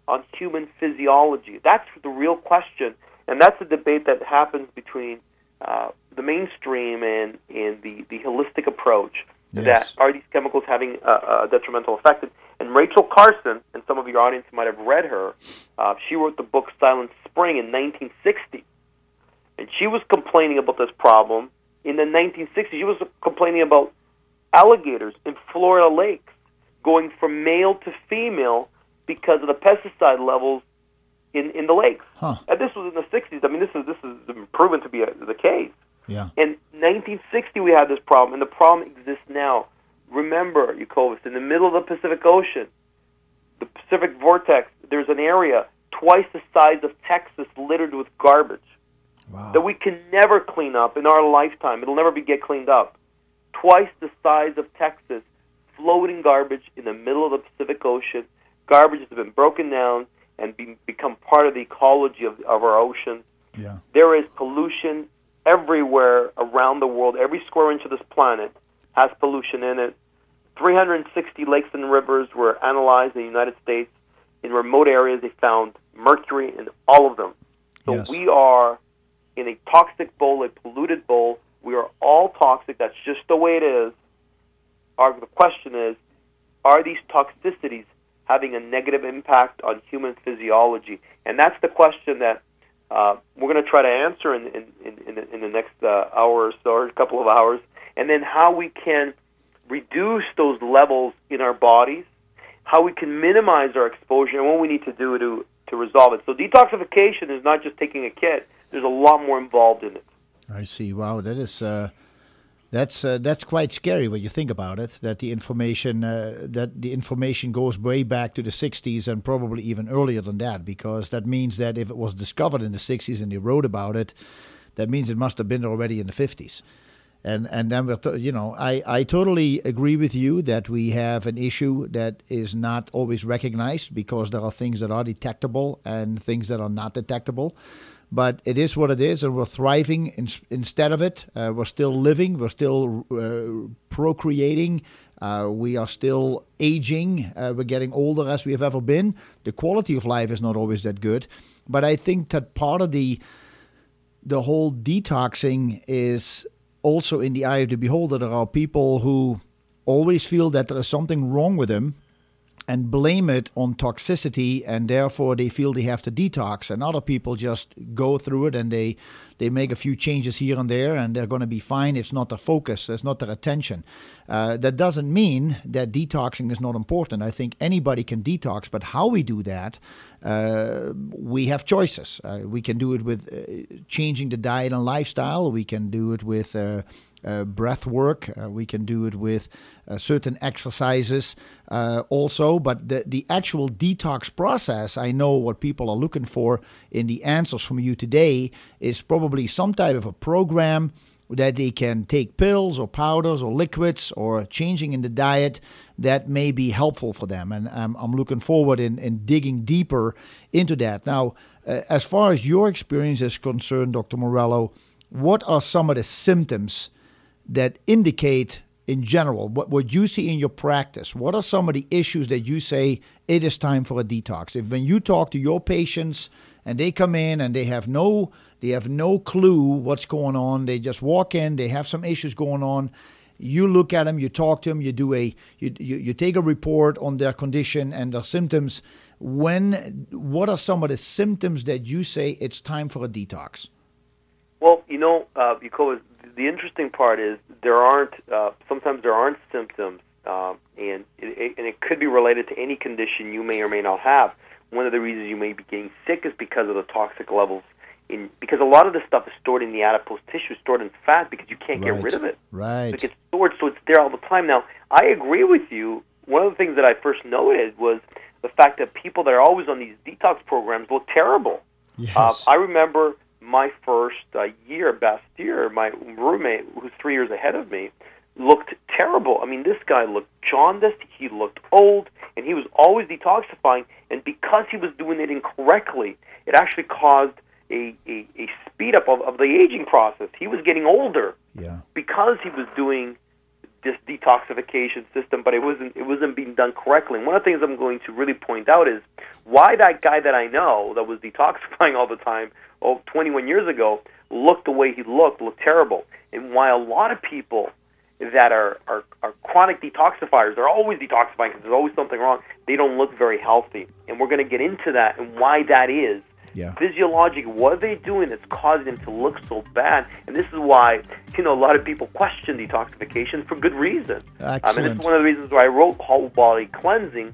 on human physiology? That's the real question, and that's a debate that happens between uh, the mainstream and, and the, the holistic approach. Yes. That are these chemicals having a, a detrimental effect? And Rachel Carson, and some of your audience might have read her, uh, she wrote the book Silent Spring in 1960. And she was complaining about this problem in the 1960s. She was complaining about alligators in Florida lakes going from male to female because of the pesticide levels in, in the lakes. Huh. And this was in the 60s. I mean, this is this is proven to be a, the case. Yeah. In 1960, we had this problem, and the problem exists now. Remember, Jacobus, in the middle of the Pacific Ocean, the Pacific vortex, there's an area twice the size of Texas littered with garbage wow. that we can never clean up in our lifetime. It'll never be get cleaned up. Twice the size of Texas, floating garbage in the middle of the Pacific Ocean. Garbage has been broken down and be, become part of the ecology of, of our oceans. Yeah. There is pollution everywhere around the world. Every square inch of this planet has pollution in it. 360 lakes and rivers were analyzed in the United States. In remote areas, they found mercury in all of them. So yes. we are in a toxic bowl, a polluted bowl. We are all toxic. That's just the way it is. Our, the question is, are these toxicities having a negative impact on human physiology? And that's the question that uh, we're going to try to answer in, in, in, in the next uh, hour or so, or a couple of hours. And then how we can reduce those levels in our bodies, how we can minimize our exposure, and what we need to do to, to resolve it. So detoxification is not just taking a kit. There's a lot more involved in it. I see. Wow, that is uh, that's uh, that's quite scary when you think about it. That the information uh, that the information goes way back to the 60s and probably even earlier than that, because that means that if it was discovered in the 60s and they wrote about it, that means it must have been already in the 50s. And and then we're you know I, I totally agree with you that we have an issue that is not always recognized because there are things that are detectable and things that are not detectable. But it is what it is, and we're thriving in, instead of it. Uh, we're still living, we're still uh, procreating, uh, we are still aging, uh, we're getting older as we have ever been. The quality of life is not always that good. But I think that part of the the whole detoxing is also in the eye of the beholder. There are people who always feel that there is something wrong with them and blame it on toxicity and therefore they feel they have to detox. And other people just go through it and they they make a few changes here and there and they're going to be fine. It's not their focus it's not their attention. Uh, that doesn't mean that detoxing is not important. I think anybody can detox but how we do that uh, we have choices. Uh, we can do it with uh, changing the diet and lifestyle. We can do it with uh, breath work. Uh, we can do it with uh, certain exercises uh, also. But the, the actual detox process, I know what people are looking for in the answers from you today is probably some type of a program that they can take pills or powders or liquids or changing in the diet that may be helpful for them. And I'm, I'm looking forward in, in digging deeper into that. Now, uh, as far as your experience is concerned, Dr. Morello, what are some of the symptoms that indicate in general what, what you see in your practice? What are some of the issues that you say it is time for a detox if when you talk to your patients and they come in and they have no they have no clue what's going on they just walk in they have some issues going on you look at them you talk to them you do a you, you, you take a report on their condition and their symptoms. When what are some of the symptoms that you say it's time for a detox? Well you know uh, because the interesting part is there aren't uh, sometimes there aren't symptoms, um, and it, and it could be related to any condition you may or may not have. One of the reasons you may be getting sick is because of the toxic levels in because a lot of this stuff is stored in the adipose tissue, stored in fat because you can't right. get rid of it. Right. It gets stored, so it's there all the time. Now, I agree with you. One of the things that I first noted was the fact that people that are always on these detox programs look terrible. Yes. Uh, I remember my first uh, year, best year, my roommate, who's three years ahead of me, looked terrible. I mean, this guy looked jaundiced. He looked old, and he was always detoxifying. And because he was doing it incorrectly, it actually caused a, a, a speed up of, of the aging process. He was getting older yeah. because he was doing this detoxification system, but it wasn't it wasn't being done correctly. And one of the things I'm going to really point out is why that guy that I know that was detoxifying all the time, oh, 21 years ago, looked the way he looked, looked terrible, and why a lot of people that are, are, are chronic detoxifiers, they're always detoxifying because there's always something wrong, they don't look very healthy. And we're going to get into that and why that is. Yeah. Physiologic, what are they doing that's causing them to look so bad? And this is why, you know, a lot of people question detoxification for good reason. Excellent. I mean, it's one of the reasons why I wrote Whole Body Cleansing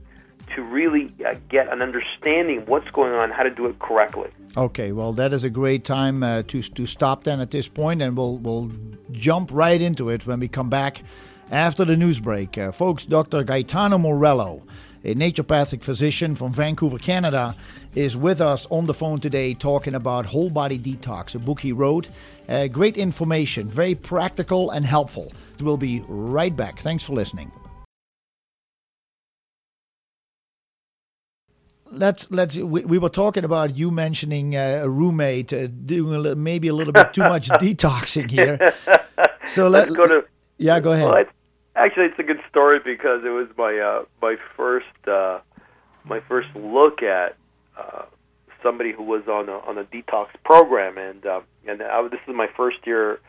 to really uh, get an understanding of what's going on, how to do it correctly. Okay, well, that is a great time uh, to to stop then at this point, and we'll we'll jump right into it when we come back after the news break. Uh, folks, Dr. Gaetano Morello, a naturopathic physician from Vancouver, Canada, is with us on the phone today talking about whole body detox, a book he wrote. Uh, great information, very practical and helpful. We'll be right back. Thanks for listening. Let's let's we, we were talking about you mentioning uh, a roommate uh, doing a little, maybe a little bit too much detoxing here. So let, us go to yeah, go ahead. Well, it's, actually, it's a good story because it was my uh, my first uh, my first look at uh, somebody who was on a on a detox program, and uh, and I, this is my first year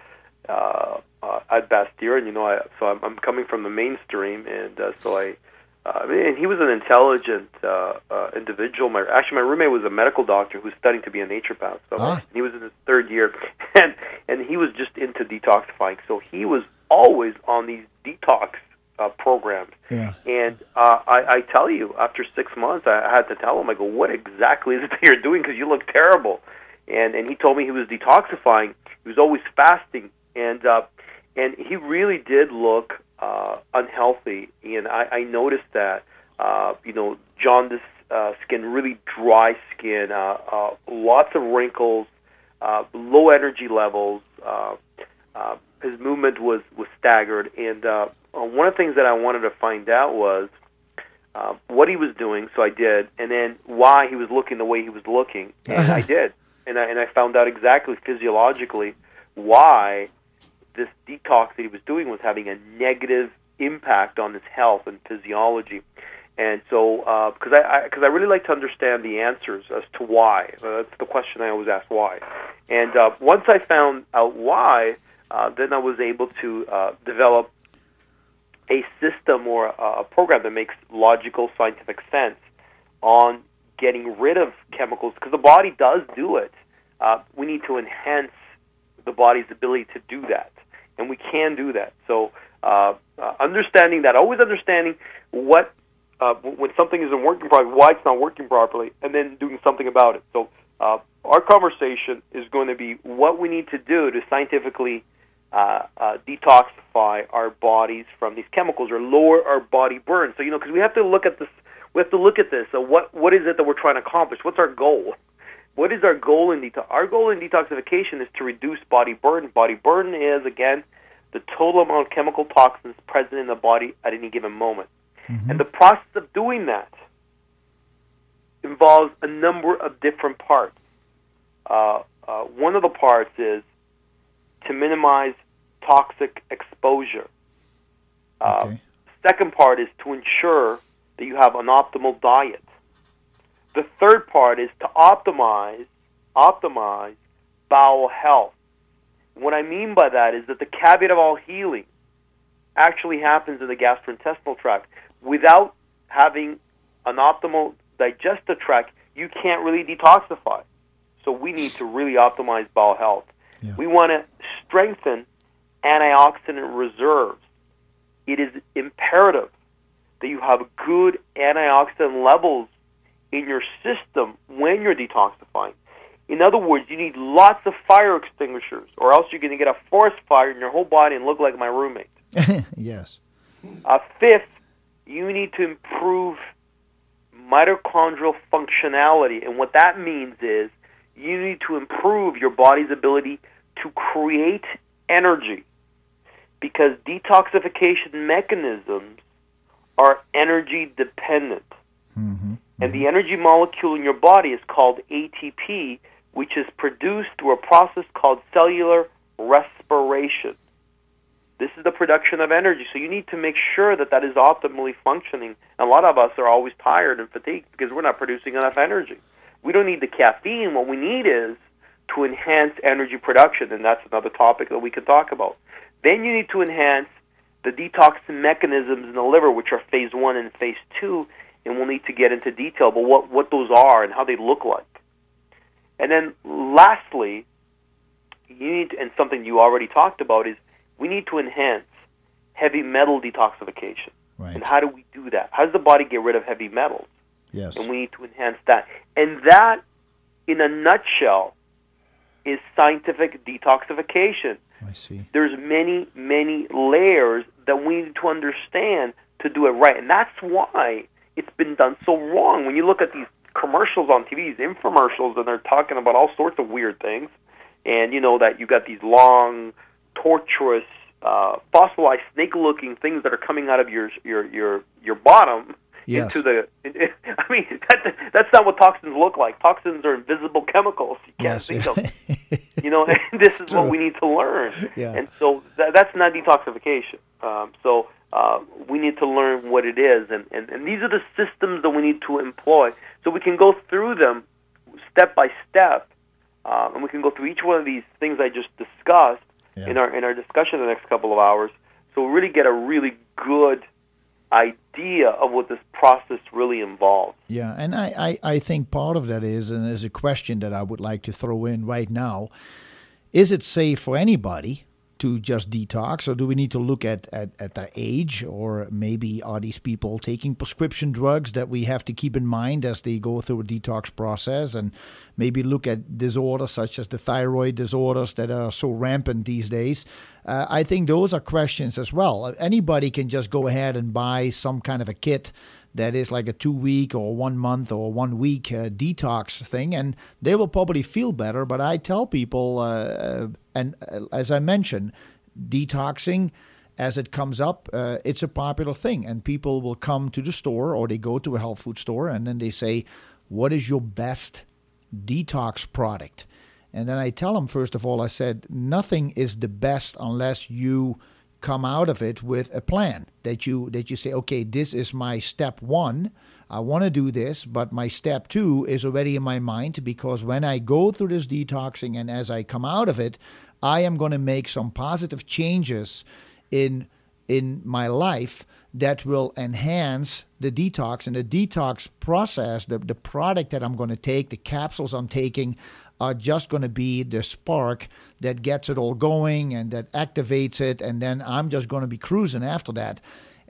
uh, uh, at Bastyr, and you know, I, so I'm, I'm coming from the mainstream, and uh, so I uh, and he was an intelligent uh, uh, individual. My actually, my roommate was a medical doctor who's studying to be a naturopath. So Ah. he was in his third year, and and he was just into detoxifying. So he was always on these detox uh, programs. Yeah. And uh, I, I tell you, after six months, I, I had to tell him, I go, what exactly is it that you're doing? Because you look terrible. And and he told me he was detoxifying. He was always fasting, and uh, and he really did look uh, unhealthy. And I, I noticed that, uh, you know, jaundice uh, skin, really dry skin, uh, uh, lots of wrinkles, uh, low energy levels. Uh, uh, his movement was was staggered, and uh, uh, one of the things that I wanted to find out was uh, what he was doing. So I did, and then why he was looking the way he was looking, and I did, and I and I found out exactly physiologically why this detox that he was doing was having a negative impact on his health and physiology. And so, because I because I, really like to understand the answers as to why. Uh, that's the question I always ask: why. And uh, once I found out why, uh, then I was able to uh, develop a system or a, a program that makes logical, scientific sense on getting rid of chemicals because the body does do it. Uh, we need to enhance the body's ability to do that, and we can do that. So, uh, uh, understanding that, always understanding what uh, when something isn't working properly, why it's not working properly, and then doing something about it. So, uh, our conversation is going to be what we need to do to scientifically uh, uh, detoxify our bodies from these chemicals or lower our body burden. So, you know, because we have to look at this. We have to look at this. So, what what is it that we're trying to accomplish? What's our goal? What is our goal in detox? Our goal in detoxification is to reduce body burden. Body burden is again the total amount of chemical toxins present in the body at any given moment. Mm-hmm. And the process of doing that involves a number of different parts. Uh, uh, one of the parts is to minimize toxic exposure. Uh, Okay. Second part is to ensure that you have an optimal diet. The third part is to optimize optimize bowel health. What I mean by that is that the caveat of all healing actually happens in the gastrointestinal tract. Without having an optimal digestive tract, you can't really detoxify. So we need to really optimize bowel health. Yeah. We want to strengthen antioxidant reserves. It is imperative that you have good antioxidant levels in your system when you're detoxifying. In other words, you need lots of fire extinguishers, or else you're going to get a forest fire in your whole body and look like my roommate. yes. Uh, fifth, you need to improve mitochondrial functionality. And what that means is you need to improve your body's ability to create energy because detoxification mechanisms are energy dependent. Mm-hmm. And the energy molecule in your body is called ATP, which is produced through a process called cellular respiration. This is the production of energy. So you need to make sure that that is optimally functioning. And a lot of us are always tired and fatigued because we're not producing enough energy. We don't need the caffeine. What we need is to enhance energy production, and that's another topic that we can talk about. Then you need to enhance the detox mechanisms in the liver, which are phase one and phase two, and we'll need to get into detail about what, what those are and how they look like. And then lastly, you need, and something you already talked about, is we need to enhance heavy metal detoxification. Right. And how do we do that? How does the body get rid of heavy metals? Yes. And we need to enhance that. And that, in a nutshell, is scientific detoxification. I see. There's many, many layers that we need to understand to do it right. And that's why it's been done so wrong. When you look at these commercials on TV, these infomercials, and they're talking about all sorts of weird things, and you know that you got these long, torturous, uh, fossilized, snake-looking things that are coming out of your your your your bottom Yes. into the. I mean, that, that's not what toxins look like. Toxins are invisible chemicals. You can't Yes. see them. You know, this is what we need to learn. Yeah. And so that, that's not detoxification. Um, so uh, we need to learn what it is, and, and, and these are the systems that we need to employ. So we can go through them step by step, uh, and we can go through each one of these things I just discussed Yeah. in our in our discussion the next couple of hours. So we'll really get a really good idea of what this process really involves. Yeah, and I, I, I think part of that is, and there's a question that I would like to throw in right now is it safe for anybody to just detox, or do we need to look at, at, at their age, or maybe are these people taking prescription drugs that we have to keep in mind as they go through a detox process, and maybe look at disorders such as the thyroid disorders that are so rampant these days? Uh, I think those are questions as well. Anybody can just go ahead and buy some kind of a kit that is like a two week or one month or one week uh, detox thing, and they will probably feel better. But I tell people, uh, uh, and uh, as I mentioned, detoxing as it comes up, uh, it's a popular thing, and people will come to the store or they go to a health food store and then they say, What is your best detox product? And then I tell them, first of all, I said, Nothing is the best unless you come out of it with a plan that you that you say okay this is my step 1 I want to do this but my step 2 is already in my mind because when I go through this detoxing and as I come out of it I am going to make some positive changes in in my life that will enhance the detox and the detox process the, the product that i'm going to take the capsules i'm taking are just going to be the spark that gets it all going and that activates it and then i'm just going to be cruising after that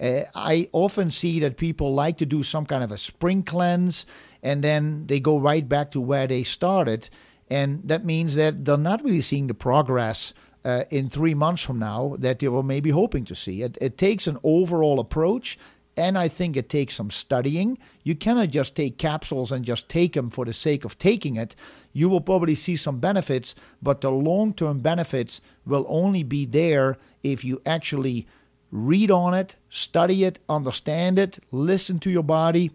uh, i often see that people like to do some kind of a spring cleanse and then they go right back to where they started and that means that they're not really seeing the progress uh, in three months from now that they were maybe hoping to see. It, it takes an overall approach, and I think it takes some studying. You cannot just take capsules and just take them for the sake of taking it. You will probably see some benefits, but the long term benefits will only be there if you actually read on it, study it, understand it, listen to your body,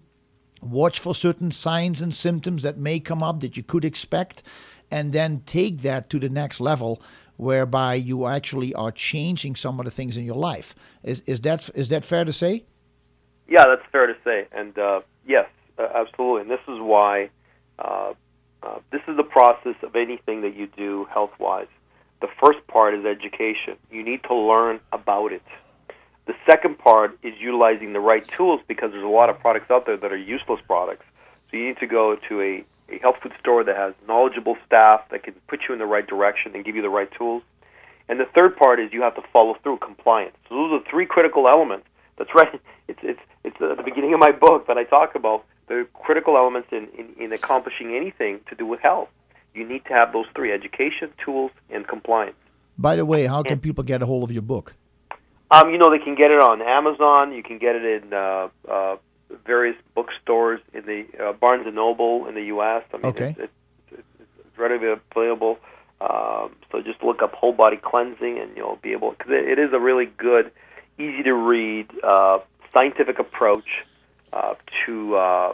watch for certain signs and symptoms that may come up that you could expect, and then take that to the next level whereby you actually are changing some of the things in your life. Is, is, that, is that fair to say? Yeah, that's fair to say. And uh, yes, absolutely. And this is why uh, uh, this is the process of anything that you do health wise. The first part is education. You need to learn about it. The second part is utilizing the right tools because there's a lot of products out there that are useless products. So you need to go to a, a health food store that has knowledgeable staff that can put you in the right direction and give you the right tools. And the third part is you have to follow through compliance. So those are three critical elements. That's right. It's it's it's at the beginning of my book that I talk about the critical elements in, in, in accomplishing anything to do with health. You need to have those three: education, tools, and compliance. By the way, how can people get a hold of your book? Um, you know, they can get it on Amazon. You can get it in uh, uh, various bookstores in the uh, Barnes and Noble in the U.S. I mean, Okay. it's, it's, it's readily available. Um, so just look up whole body cleansing, and you'll be able because it, it is a really good, easy to read, uh, scientific approach uh, to uh,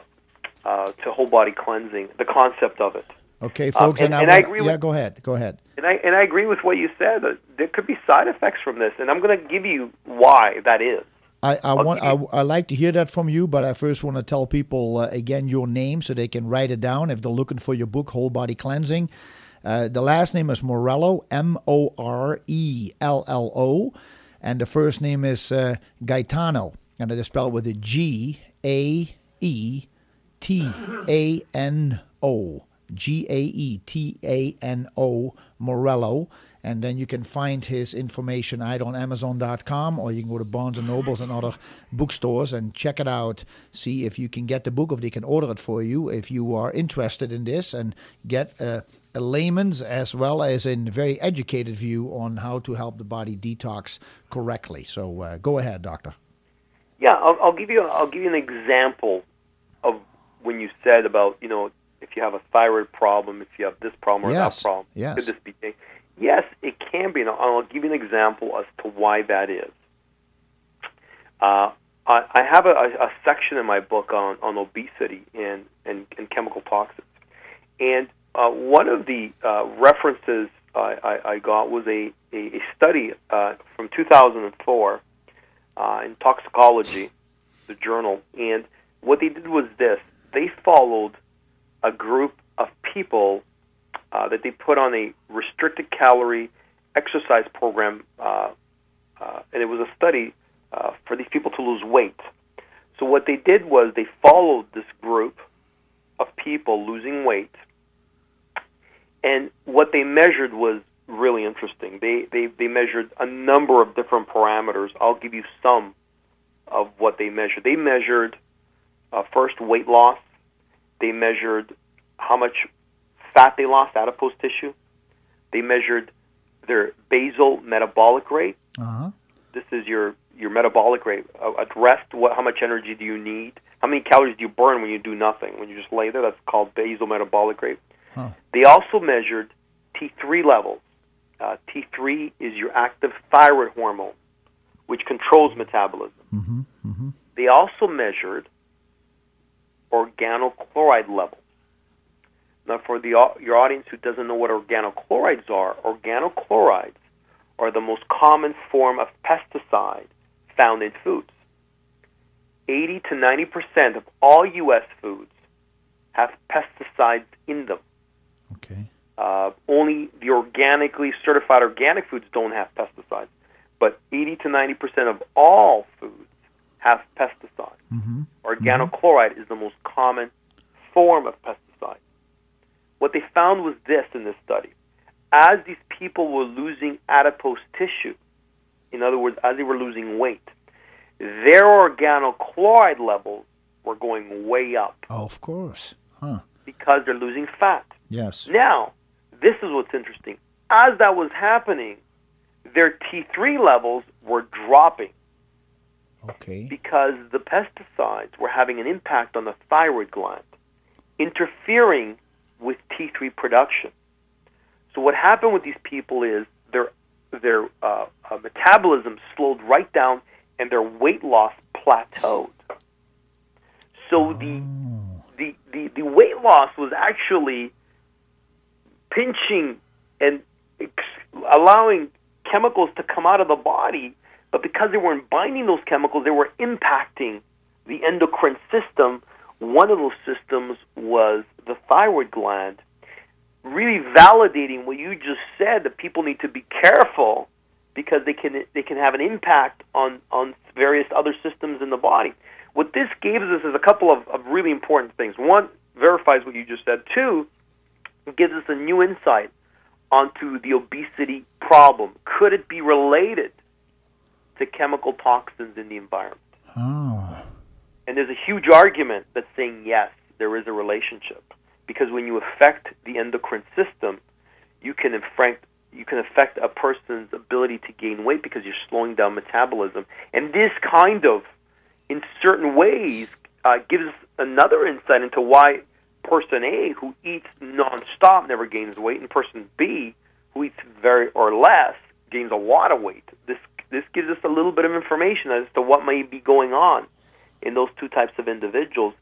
uh, to whole body cleansing. The concept of it. Okay, folks, and- and, and I, I agree Yeah, with- go ahead. Go ahead. And I and I agree with what you said. That there could be side effects from this, and I'm going to give you why that is. I, I want I, I like to hear that from you, but I first want to tell people uh, again your name so they can write it down if they're looking for your book, Whole Body Cleansing. Uh, the last name is Morello, M O R E L L O, and the first name is uh, Gaetano, and it is spelled with a G A E T A N O. G A E T A N O Morello and then you can find his information either on Amazon.com or you can go to Barnes and Nobles and other bookstores and check it out. See if you can get the book, if they can order it for you, if you are interested in this, and get a, a layman's as well as a very educated view on how to help the body detox correctly. So uh, go ahead, doctor. Yeah, I'll, I'll give you I'll give you an example of when you said about you know if you have a thyroid problem, if you have this problem or yes. that problem, yes. could this be? Yes, it can be, and I'll give you an example as to why that is. Uh, I, I have a, a, section in my book on, on obesity and, and, and chemical toxins. And uh, one of the uh, references I, I, I, got was a, a, a study uh, from 2004 uh, in Toxicology, the journal. And what they did was this they followed a group of people uh, that they put on a restricted calorie exercise program, uh, uh, and it was a study uh, for these people to lose weight. So what they did was they followed this group of people losing weight, and what they measured was really interesting. They they they measured a number of different parameters. I'll give you some of what they measured. They measured uh, first weight loss. They measured how much fat they lost, adipose tissue. They measured their basal metabolic rate. Uh-huh. This is your your metabolic rate. Uh, at rest, what, how much energy do you need? How many calories do you burn when you do nothing? When you just lay there, that's called basal metabolic rate. Huh. They also measured T3 levels. Uh, T3 is your active thyroid hormone, which controls metabolism. Mm-hmm. Mm-hmm. They also measured organochloride levels. Now, for the your audience who doesn't know what organochlorides are, organochlorides are the most common form of pesticide found in foods. 80 to 90 percent of all U.S. foods have pesticides in them. Okay. Uh, only the organically certified organic foods don't have pesticides, but 80 to 90 percent of all foods have pesticides. Mm-hmm. Organochloride mm-hmm. is the most common form of pesticide. What they found was this in this study. As these people were losing adipose tissue, in other words, as they were losing weight, their organochloride levels were going way up. Oh, of course. Huh. Because they're losing fat. Yes. Now, this is what's interesting. As that was happening, their T3 levels were dropping. Okay. Because the pesticides were having an impact on the thyroid gland, interfering with T3 production. So what happened with these people is their their uh, uh, metabolism slowed right down and their weight loss plateaued. So the, the the the weight loss was actually pinching and allowing chemicals to come out of the body, but because they weren't binding those chemicals, they were impacting the endocrine system. One of those systems was the thyroid gland, really validating what you just said that people need to be careful because they can they can have an impact on on various other systems in the body. What this gives us is a couple of, of really important things. One, verifies what you just said. Two, gives us a new insight onto the obesity problem. Could it be related to chemical toxins in the environment? Oh. And there's a huge argument that's saying yes, there is a relationship because when you affect the endocrine system, you can affect you can affect a person's ability to gain weight because you're slowing down metabolism. And this kind of, in certain ways, uh, gives another insight into why person A, who eats nonstop, never gains weight, and person B, who eats very or less, gains a lot of weight. This this gives us a little bit of information as to what may be going on in those two types of individuals.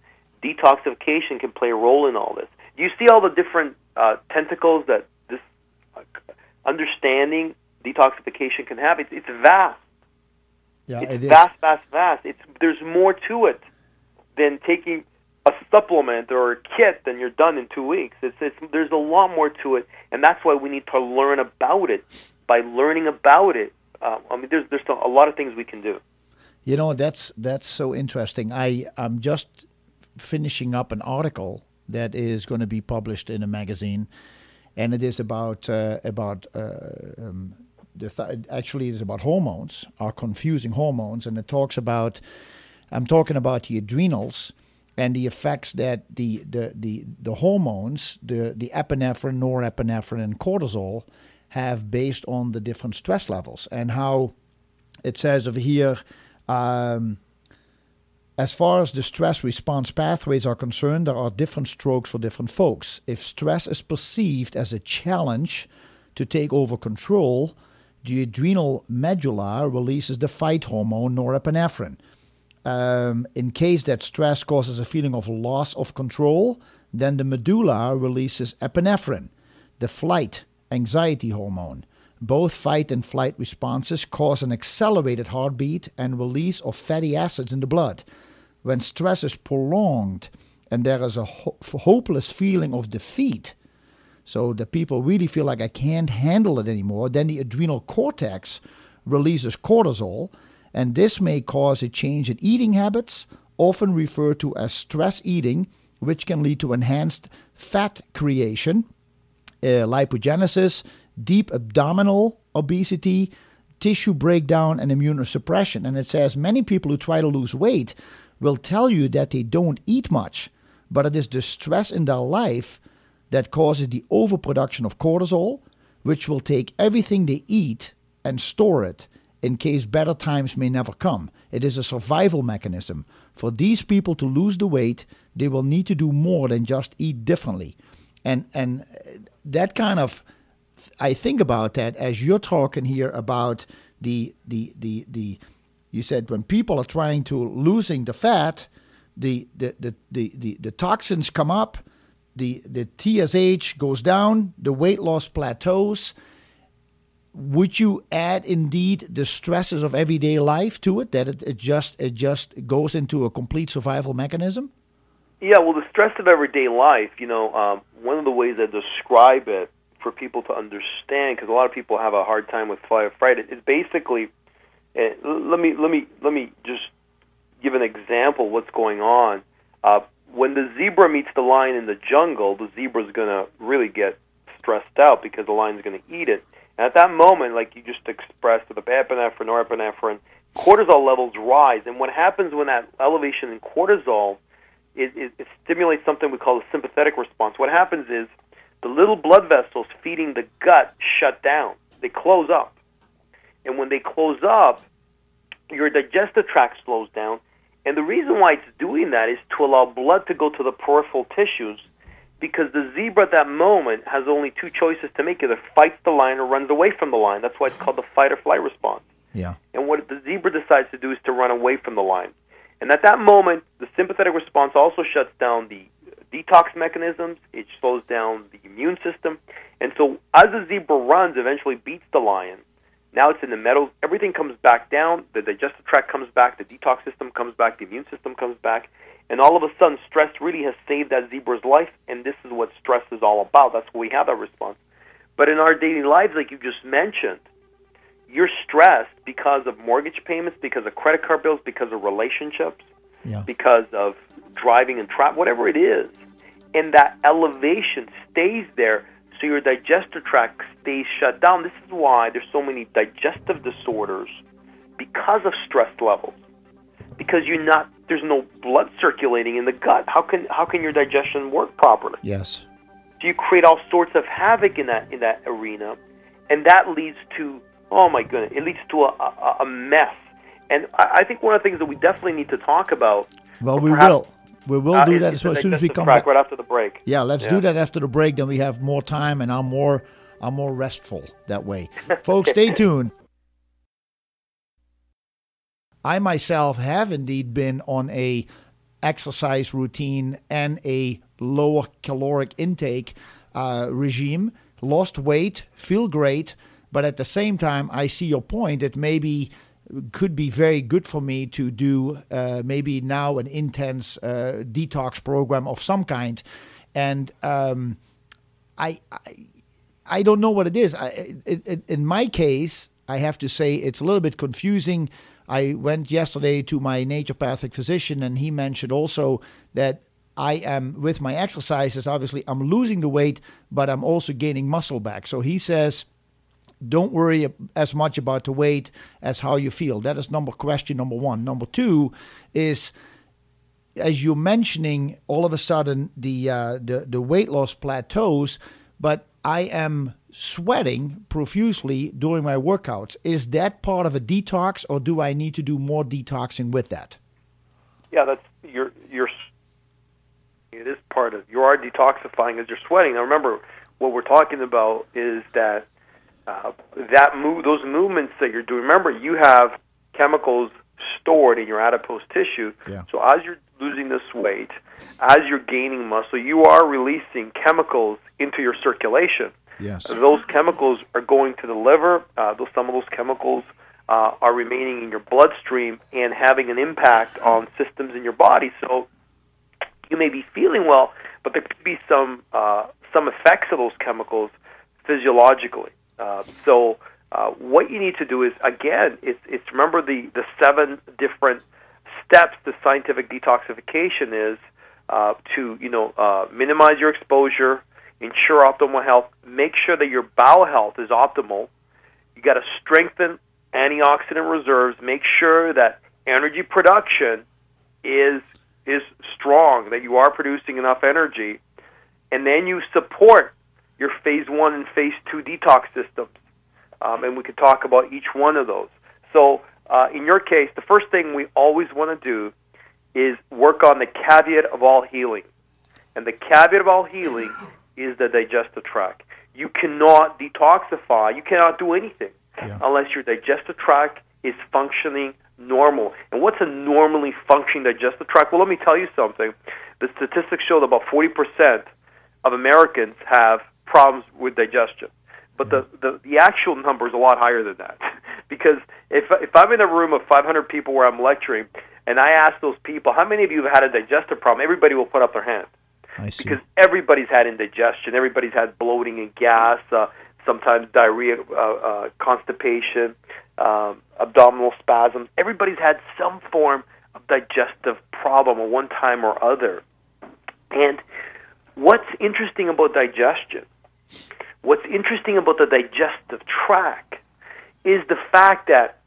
Detoxification can play a role in all this you see all the different uh, tentacles that this uh, understanding detoxification can have. It's, it's vast. Yeah, it's it is. vast, vast, vast. It's there's more to it than taking a supplement or a kit and you're done in two weeks. It's, it's there's a lot more to it, and that's why we need to learn about it. By learning about it, uh, I mean, there's there's a lot of things we can do. You know, that's that's so interesting. I I'm just finishing up an article that is going to be published in a magazine, and it is about uh, about uh, um, the th- actually it is about hormones, our confusing hormones, and it talks about. I'm talking about the adrenals and the effects that the the the, the hormones, the the epinephrine, norepinephrine, and cortisol have based on the different stress levels and how it says over here. Um, as far as the stress response pathways are concerned, there are different strokes for different folks. If stress is perceived as a challenge to take over control, the adrenal medulla releases the fight hormone norepinephrine. Um, in case that stress causes a feeling of loss of control, then the medulla releases epinephrine, the flight anxiety hormone. Both fight and flight responses cause an accelerated heartbeat and release of fatty acids in the blood. When stress is prolonged and there is a ho- hopeless feeling of defeat, so the people really feel like I can't handle it anymore, then the adrenal cortex releases cortisol, and this may cause a change in eating habits, often referred to as stress eating, which can lead to enhanced fat creation, uh, lipogenesis, deep abdominal obesity, tissue breakdown, and immunosuppression. And it says many people who try to lose weight will tell you that they don't eat much, but it is the stress in their life that causes the overproduction of cortisol, which will take everything they eat and store it in case better times may never come. It is a survival mechanism. For these people to lose the weight, they will need to do more than just eat differently. And and uh, that kind of I think about that as you're talking here about the the the the you said when people are trying to losing the fat, the the the the, the, the toxins come up, the the TSH goes down, the weight loss plateaus. Would you add indeed the stresses of everyday life to it? That it, it just it just goes into a complete survival mechanism? Yeah, well, the stress of everyday life, you know, um, one of the ways I describe it for people to understand, because a lot of people have a hard time with fight or fright, is basically, uh, let me let me let me just give an example. What's going on? Uh, when the zebra meets the lion in the jungle, the zebra is going to really get stressed out because the lion's going to eat it. And at that moment, like you just expressed, with the epinephrine, norepinephrine, cortisol levels rise. And what happens when that elevation in cortisol it, it, it stimulates something we call a sympathetic response. What happens is the little blood vessels feeding the gut shut down. They close up. And when they close up, your digestive tract slows down. And the reason why it's doing that is to allow blood to go to the peripheral tissues because the zebra at that moment has only two choices to make either fights the lion or runs away from the lion. That's why it's called the fight or flight response. Yeah. And what the zebra decides to do is to run away from the lion. And at that moment, the sympathetic response also shuts down the detox mechanisms. It slows down the immune system. And so as the zebra runs, eventually beats the lion. Now it's in the meadows. Everything comes back down. The digestive tract comes back. The detox system comes back. The immune system comes back. And all of a sudden, stress really has saved that zebra's life. And this is what stress is all about. That's why we have that response. But in our daily lives, like you just mentioned, you're stressed because of mortgage payments, because of credit card bills, because of relationships, Yeah. because of driving and trap, whatever it is. And that elevation stays there, so your digestive tract stays shut down. This is why there's so many digestive disorders because of stress levels. Because you're not there's no blood circulating in the gut. How can how can your digestion work properly? Yes. So you create all sorts of havoc in that in that arena, and that leads to oh my goodness, it leads to a, a, a mess. And I, I think one of the things that we definitely need to talk about. Well, we perhaps, will. We will uh, do that as, well, as soon as we come back. right after the break. Yeah, let's Yeah. do that after the break. Then we have more time, and I'm more I'm more restful that way. Folks, stay tuned. I myself have indeed been on a exercise routine and a lower caloric intake uh, regime lost weight, feel great, but at the same time, I see your point that maybe could be very good for me to do uh, maybe now an intense uh, detox program of some kind, and um, I, I, I don't know what it is. I, it, it, in my case, I have to say it's a little bit confusing. I went yesterday to my naturopathic physician, and he mentioned also that I am with my exercises. Obviously, I'm losing the weight, but I'm also gaining muscle back. So he says don't worry as much about the weight as how you feel. That is number question number one. Number two is as you're mentioning, all of a sudden the uh, the the weight loss plateaus, but I am sweating profusely during my workouts. Is that part of a detox, or do I need to do more detoxing with that? Yeah, that's you're you're. It is part of you are detoxifying as you're sweating. Now remember, what we're talking about is that uh, that move, those movements that you're doing. Remember, you have chemicals stored in your adipose tissue. Yeah. So as you're losing this weight, as you're gaining muscle, you are releasing chemicals into your circulation. Yes. Those chemicals are going to the liver. Uh, those, some of those chemicals uh, are remaining in your bloodstream and having an impact on systems in your body. So you may be feeling well, but there could be some uh, some effects of those chemicals physiologically. Uh, so uh, what you need to do is again, it's, it's remember the the seven different steps to scientific detoxification is uh, to you know uh, minimize your exposure, ensure optimal health, make sure that your bowel health is optimal. You got to strengthen antioxidant reserves, make sure that energy production is is strong, that you are producing enough energy, and then you support your phase one and phase two detox systems. Um, and we could talk about each one of those. So, uh, in your case, the first thing we always want to do is work on the caveat of all healing. And the caveat of all healing is the digestive tract. You cannot detoxify, you cannot do anything Yeah. unless your digestive tract is functioning normal. And what's a normally functioning digestive tract? Well, let me tell you something. The statistics show that about 40% of Americans have problems with digestion. But the, the, the actual number is a lot higher than that. because if, if I'm in a room of 500 people where I'm lecturing and I ask those people, how many of you have had a digestive problem, everybody will put up their hand. Because everybody's had indigestion, everybody's had bloating and gas, uh, sometimes diarrhea, uh, uh, constipation, um, abdominal spasms. Everybody's had some form of digestive problem at one time or other. And what's interesting about digestion, what's interesting about the digestive tract, is the fact that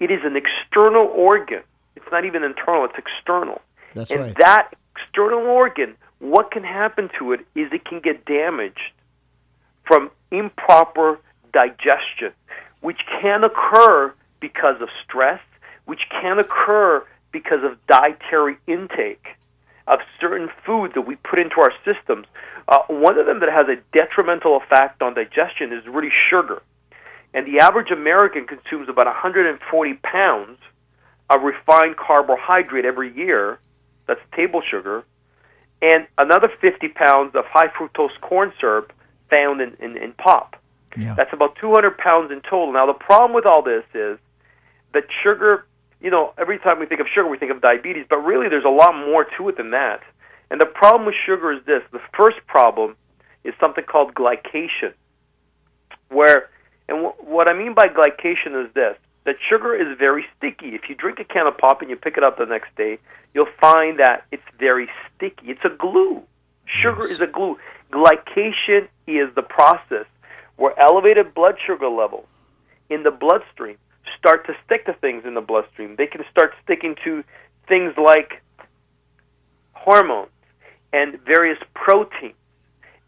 it is an external organ. It's not even internal, it's external. That's and right. that external organ, what can happen to it is it can get damaged from improper digestion, which can occur because of stress, which can occur because of dietary intake of certain foods that we put into our systems. Uh, one of them that has a detrimental effect on digestion is really sugar. And the average American consumes about 140 pounds of refined carbohydrate every year. That's table sugar. And another 50 pounds of high fructose corn syrup found in, in, in pop. Yeah. That's about 200 pounds in total. Now, the problem with all this is that sugar, you know, every time we think of sugar, we think of diabetes, but really there's a lot more to it than that. And the problem with sugar is this the first problem is something called glycation, where, and w- what I mean by glycation is this that sugar is very sticky. If you drink a can of pop and you pick it up the next day, you'll find that it's very sticky. It's a glue. Sugar Yes. is a glue. Glycation is the process where elevated blood sugar levels in the bloodstream start to stick to things in the bloodstream. They can start sticking to things like hormones and various proteins,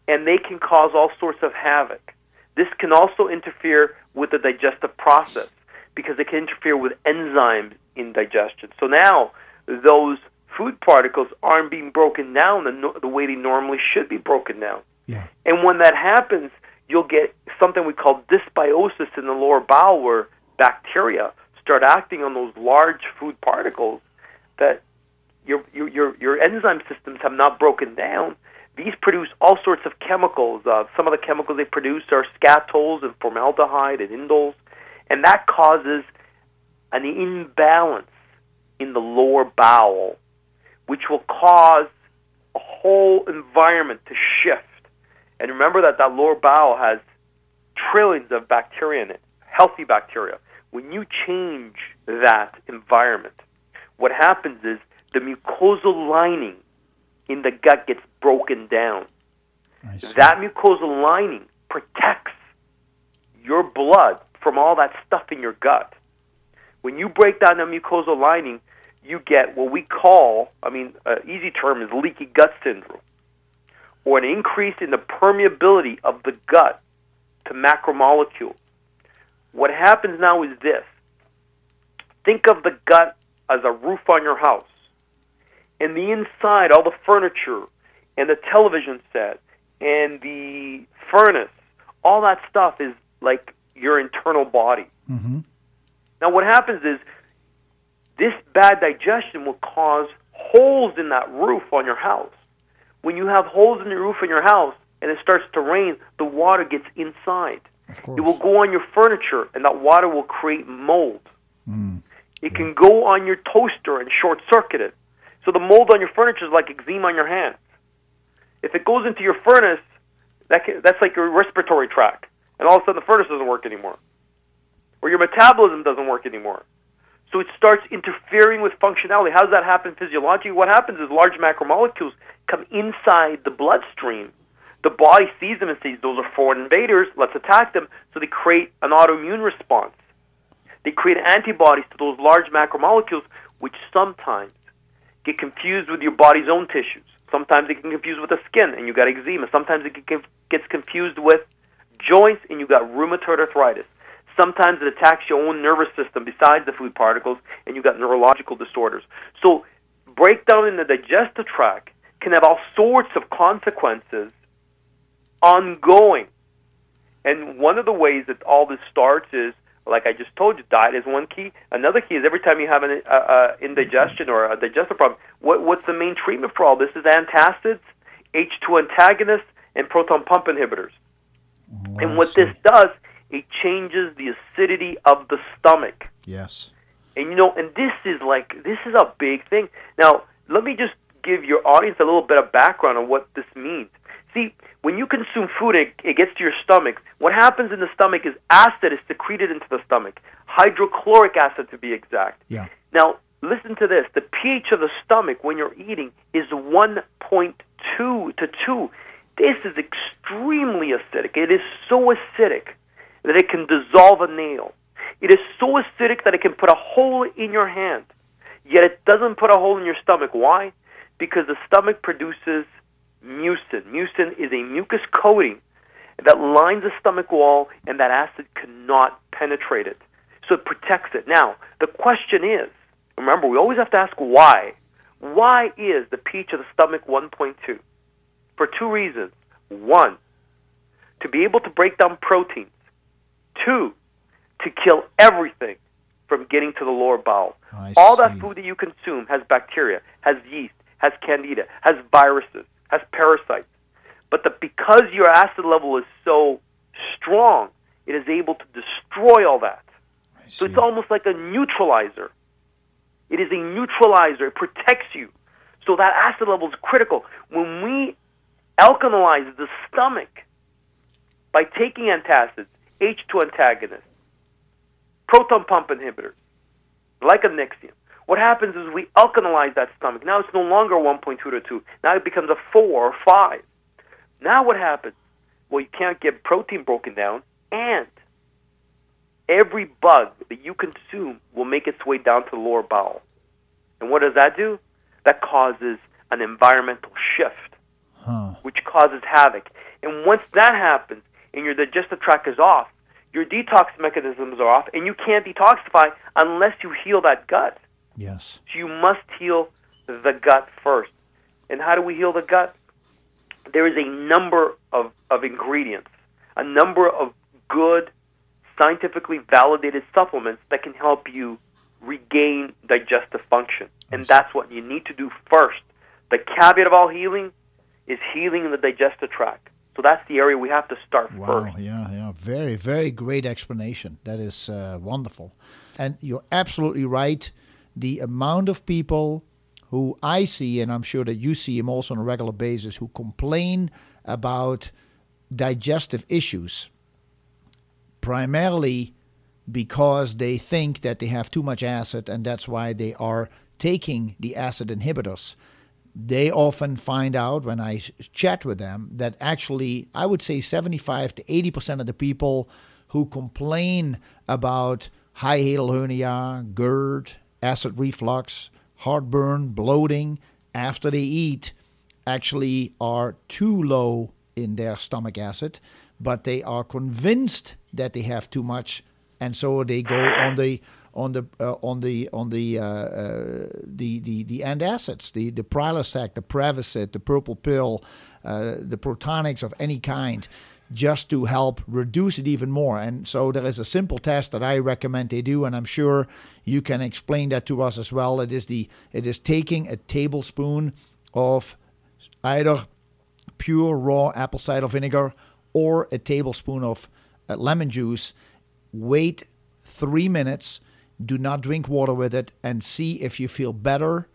and they can cause all sorts of havoc. This can also interfere with the digestive process because it can interfere with enzymes in digestion. So now those food particles aren't being broken down the, no- the way they normally should be broken down. Yeah. And when that happens, you'll get something we call dysbiosis in the lower bowel where bacteria start acting on those large food particles that your, your, your, your enzyme systems have not broken down. these produce all sorts of chemicals. Uh, some of the chemicals they produce are skatoles and formaldehyde and indoles, and that causes an imbalance in the lower bowel, which will cause a whole environment to shift. And remember that that lower bowel has trillions of bacteria in it, healthy bacteria. When you change that environment, what happens is the mucosal lining in the gut gets broken down. That mucosal lining protects your blood from all that stuff in your gut. When you break down the mucosal lining, you get what we call, I mean, an easy term is leaky gut syndrome, or an increase in the permeability of the gut to macromolecules. What happens now is this think of the gut as a roof on your house. And the inside, all the furniture and the television set and the furnace, all that stuff is like your internal body. Mm-hmm. Now, what happens is this bad digestion will cause holes in that roof on your house. When you have holes in the roof in your house and it starts to rain, the water gets inside. It will go on your furniture, and that water will create mold. Mm. It can go on your toaster and short circuit it. So the mold on your furniture is like eczema on your hands. If it goes into your furnace, that can, that's like your respiratory tract, and all of a sudden the furnace doesn't work anymore, or your metabolism doesn't work anymore. So it starts interfering with functionality. How does that happen physiologically? What happens is large macromolecules come inside the bloodstream. The body sees them and says, those are foreign invaders, let's attack them. So they create an autoimmune response. They create antibodies to those large macromolecules, which sometimes get confused with your body's own tissues. Sometimes it can confuse with the skin, and you got eczema. Sometimes it gets confused with joints, and you got rheumatoid arthritis. Sometimes it attacks your own nervous system besides the food particles, and you got neurological disorders. So, breakdown in the digestive tract can have all sorts of consequences ongoing. And one of the ways that all this starts is, like I just told you, diet is one key. Another key is every time you have an uh, uh, indigestion or a digestive problem, what, what's the main treatment for all this? Is antacids, H2 antagonists, and proton pump inhibitors. Oh, and what this does, it changes the acidity of the stomach. Yes. And you know, and this is like this is a big thing. Now, let me just give your audience a little bit of background on what this means. See, when you consume food, it, it gets to your stomach. What happens in the stomach is acid is secreted into the stomach, hydrochloric acid to be exact. Yeah. Now, listen to this. The pH of the stomach when you're eating is 1.2 to 2. This is extremely acidic. It is so acidic that it can dissolve a nail. It is so acidic that it can put a hole in your hand. Yet it doesn't put a hole in your stomach. Why? Because the stomach produces mucin. Mucin is a mucus coating that lines the stomach wall, and that acid cannot penetrate it. So it protects it. Now, the question is remember, we always have to ask why. Why is the pH of the stomach 1.2? For two reasons. One, to be able to break down proteins. Two, to kill everything from getting to the lower bowel. I All see. that food that you consume has bacteria, has yeast, has candida, has viruses has parasites. But the, because your acid level is so strong, it is able to destroy all that. So it's almost like a neutralizer. It is a neutralizer. It protects you. So that acid level is critical. When we alkalize the stomach by taking antacids, H2 antagonists, proton pump inhibitors, like a Nexium, what happens is we alkalize that stomach. Now it's no longer 1.2 to 2. Now it becomes a 4 or 5. Now what happens? Well, you can't get protein broken down, and every bug that you consume will make its way down to the lower bowel. And what does that do? That causes an environmental shift, huh. which causes havoc. And once that happens and your digestive tract is off, your detox mechanisms are off, and you can't detoxify unless you heal that gut. Yes. So you must heal the gut first. And how do we heal the gut? There is a number of, of ingredients, a number of good, scientifically validated supplements that can help you regain digestive function. And that's what you need to do first. The caveat of all healing is healing in the digestive tract. So that's the area we have to start wow, first. Yeah, yeah. Very, very great explanation. That is uh, wonderful. And you're absolutely right. The amount of people who I see, and I'm sure that you see him also on a regular basis, who complain about digestive issues, primarily because they think that they have too much acid and that's why they are taking the acid inhibitors. They often find out when I chat with them that actually, I would say 75 to 80% of the people who complain about high hiatal hernia, GERD, acid reflux, heartburn, bloating after they eat actually are too low in their stomach acid, but they are convinced that they have too much, and so they go on the on the uh, on the on the, uh, uh, the the the antacids, the the Prilosec, the Prevacid, the purple pill, uh, the Protonix of any kind, just to help reduce it even more. And so there is a simple test that I recommend they do, and I'm sure you can explain that to us as well. It is the it is taking a tablespoon of either pure raw apple cider vinegar or a tablespoon of uh, lemon juice. Wait three minutes. Do not drink water with it and see if you feel better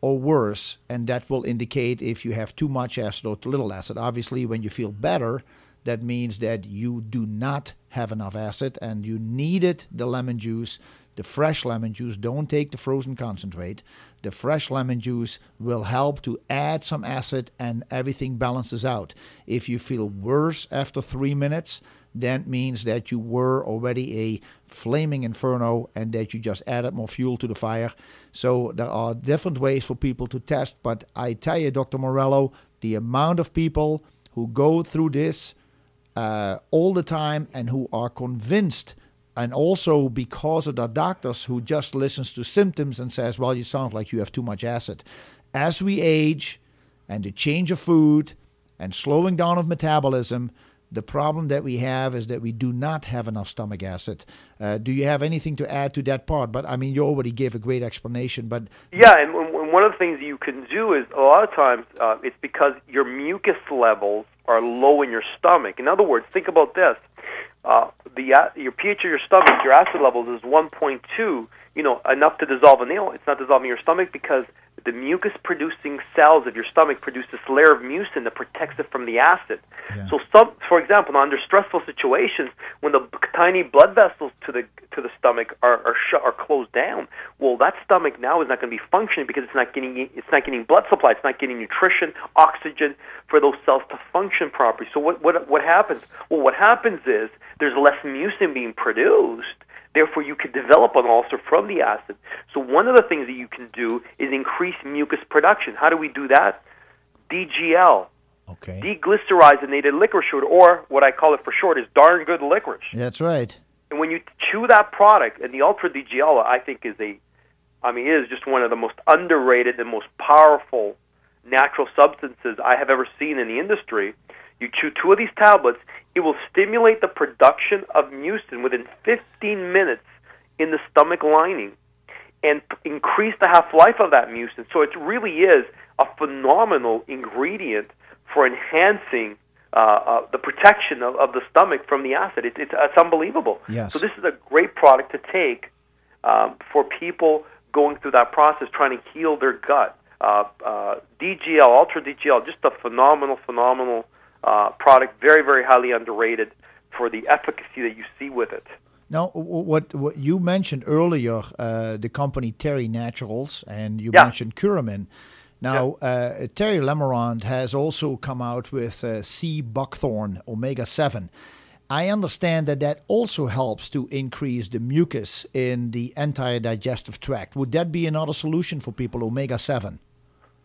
or worse. And that will indicate if you have too much acid or too little acid. Obviously, when you feel better, that means that you do not have enough acid and you needed the lemon juice the fresh lemon juice. Don't take the frozen concentrate. The fresh lemon juice will help to add some acid and everything balances out. If you feel worse after three minutes, that means that you were already a flaming inferno and that you just added more fuel to the fire. So there are different ways for people to test, but I tell you, Dr. Morello, the amount of people who go through this uh, all the time and who are convinced and also because of the doctors who just listens to symptoms and says, "Well, you sound like you have too much acid." As we age, and the change of food, and slowing down of metabolism, the problem that we have is that we do not have enough stomach acid. Uh, do you have anything to add to that part? But I mean, you already gave a great explanation. But yeah, and one of the things you can do is a lot of times uh, it's because your mucus levels are low in your stomach. In other words, think about this: uh, the your pH of your stomach, your acid levels is 1.2. You know, enough to dissolve a nail. It's not dissolving your stomach because the mucus-producing cells of your stomach produce this layer of mucin that protects it from the acid. Yeah. So, some, for example, under stressful situations, when the tiny blood vessels to the to the stomach are are, shut, are closed down, well, that stomach now is not going to be functioning because it's not getting it's not getting blood supply, it's not getting nutrition, oxygen for those cells to function properly. So, what what what happens? Well, what happens is there's less mucin being produced Therefore, you could develop an ulcer from the acid. So one of the things that you can do is increase mucus production. How do we do that? DGL. Okay. Deglycyrrhizinated licorice root, or what I call it for short is darn good licorice. That's right. And when you chew that product, and the Ultra DGL, I think is a, I mean, is just one of the most underrated and most powerful natural substances I have ever seen in the industry. You chew two of these tablets, it will stimulate the production of mucin within 15 minutes in the stomach lining and increase the half life of that mucin. So it really is a phenomenal ingredient for enhancing uh, uh, the protection of, of, the stomach from the acid. It, it's, it's unbelievable. Yes. So this is a great product to take um, for people going through that process, trying to heal their gut. Uh, uh DGL, Ultra DGL, just a phenomenal, phenomenal uh, product, very, very highly underrated for the efficacy that you see with it. Now, what, what you mentioned earlier, uh, the company Terry Naturally, and you yeah. mentioned Curamin. Now, yeah. uh, Terry Lemerand has also come out with uh, Sea buckthorn omega 7. I understand that that also helps to increase the mucus in the entire digestive tract. Would that be another solution for people, omega 7?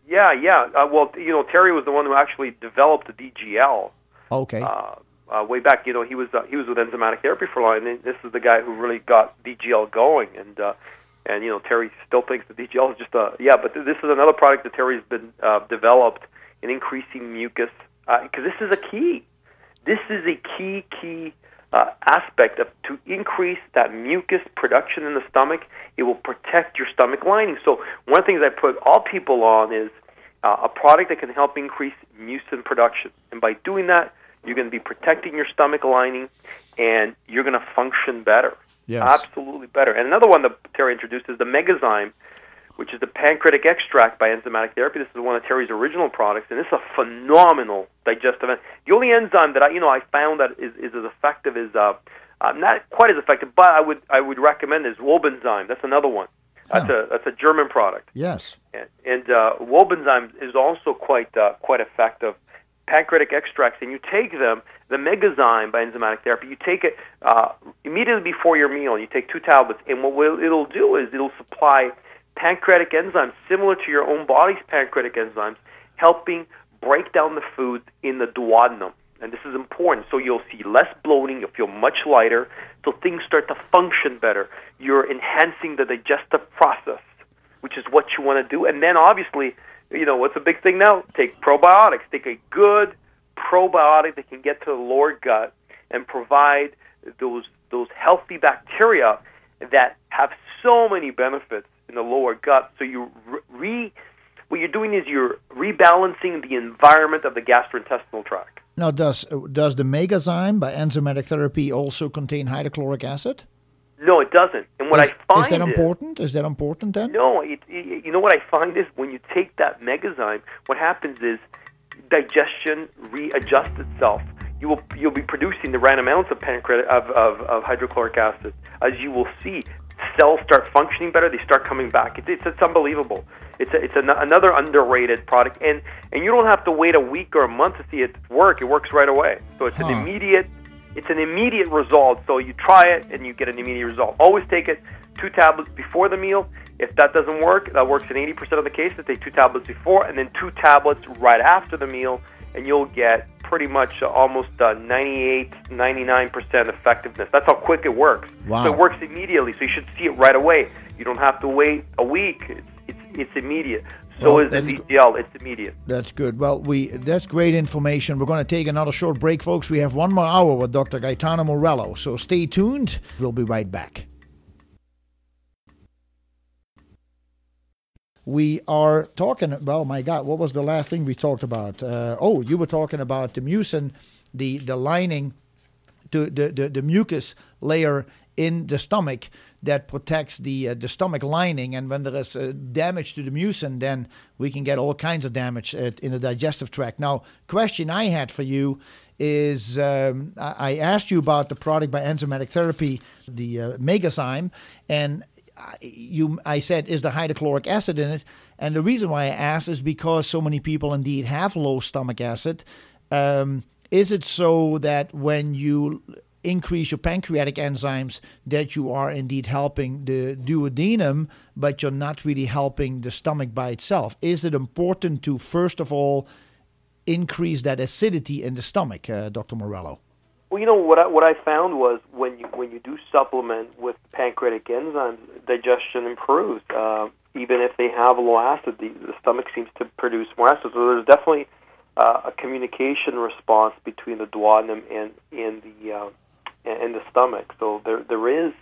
Yeah, yeah. Uh, well, you know, Terry was the one who actually developed the DGL. Okay. Uh, uh, way back, you know, he was uh, he was with enzymatic therapy for a while, and this is the guy who really got DGL going. And uh, and you know, Terry still thinks the DGL is just a yeah, but th- this is another product that Terry's been uh, developed in increasing mucus because uh, this is a key. This is a key key uh, aspect of to increase that mucus production in the stomach. It will protect your stomach lining. So one of the things I put all people on is uh, a product that can help increase mucin production. And by doing that, you're going to be protecting your stomach lining, and you're going to function better. Yes. Absolutely better. And another one that Terry introduced is the Megazyme, which is the pancreatic extract by enzymatic therapy. This is one of Terry's original products, and it's a phenomenal digestive. En- the only enzyme that I, you know, I found that is, is as effective as, uh, uh, not quite as effective, but I would I would recommend is Wobenzym. That's another one. That's Huh. a that's a German product, Yes. and, and uh, Wobenzym is also quite uh, quite effective. Pancreatic extracts, and you take them. The Megazyme by enzymatic therapy, you take it uh, immediately before your meal. And you take two tablets, and what will, it'll do is it'll supply pancreatic enzymes similar to your own body's pancreatic enzymes, helping break down the food in the duodenum. And this is important. So you'll see less bloating, you'll feel much lighter, so things start to function better. You're enhancing the digestive process, which is what you want to do. And then obviously, you know, what's a big thing now? Take probiotics. Take a good probiotic that can get to the lower gut and provide those those healthy bacteria that have so many benefits in the lower gut. So you re, what you're doing is you're rebalancing the environment of the gastrointestinal tract. Now, does does the Megazyme by enzymatic therapy also contain hydrochloric acid? No, it doesn't. And what is, I find is that important? Is that important then? No, it, it, you know what I find is when you take that megazyme, what happens is digestion readjusts itself. You will you'll be producing the right amounts of pancreatic of, of, of hydrochloric acid. As you will see, cells start functioning better. They start coming back. It's it's, it's unbelievable. It's a, it's an, another underrated product, and and you don't have to wait a week or a month to see it work. It works right away. So it's Huh. an immediate it's an immediate result. So you try it and you get an immediate result. Always take it two tablets before the meal. If that doesn't work, that works in 80% of the cases. Take two tablets before and then two tablets right after the meal, and you'll get pretty much almost uh, 98, 99% effectiveness. That's how quick it works. Wow. So it works immediately. So you should see it right away. You don't have to wait a week. It's it's, it's immediate. So Well, is the that's- It's immediate. That's good. Well, we that's great information. We're going to take another short break, folks. We have one more hour with Dr. Gaetano Morello, so stay tuned. We'll be right back. We are talking. Well, my God, what was the last thing we talked about? Uh, oh, you were talking about the mucin, the the lining, to the, the, the mucus layer in the stomach that protects the uh, the stomach lining. And when there is uh, damage to the mucin, then we can get all kinds of damage uh, in the digestive tract. Now, question I had for you is um, I asked you about the product by enzymatic therapy, the uh, Megazyme, and you I said is the hydrochloric acid in it, and the reason why I asked is because so many people indeed have low stomach acid. Um, is it so that when you increase your pancreatic enzymes that you are indeed helping the duodenum, but you're not really helping the stomach by itself? Is it important to first of all increase that acidity in the stomach, uh, Dr. Morello? Well, you know what I, what I found was when you when you do supplement with pancreatic enzymes, digestion improves. Uh, even if they have low acid, the, the stomach seems to produce more acid. So there's definitely uh, a communication response between the duodenum and and the uh, and the stomach. So there there is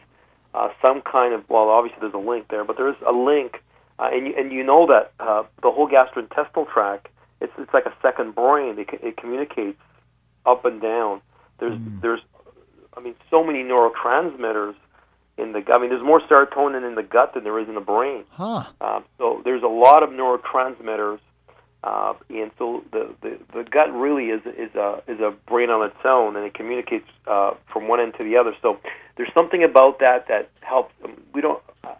uh, some kind of well, obviously there's a link there, but there is a link, uh, and you, and you know that uh, the whole gastrointestinal tract it's it's like a second brain. It, it communicates up and down. There's there's I mean so many neurotransmitters in the gut. I mean there's more serotonin in the gut than there is in the brain. Huh. Um, so there's a lot of neurotransmitters, uh, and so the, the, the gut really is is a is a brain on its own, and it communicates uh, from one end to the other. So there's something about that that helps. Um, we don't uh,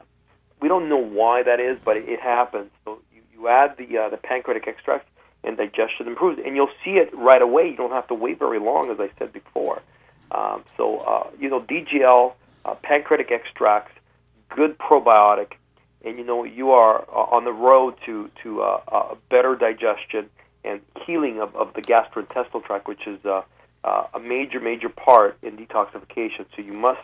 we don't know why that is, but it, it happens. So you, you add the uh, the pancreatic extract, and digestion improves, and you'll see it right away. You don't have to wait very long, as I said before. Um, so uh, you know DGL, uh, pancreatic extracts, good probiotic and you know you are uh, on the road to to uh, better digestion and healing of, of the gastrointestinal tract, which is uh, uh, a major major part in detoxification. So you must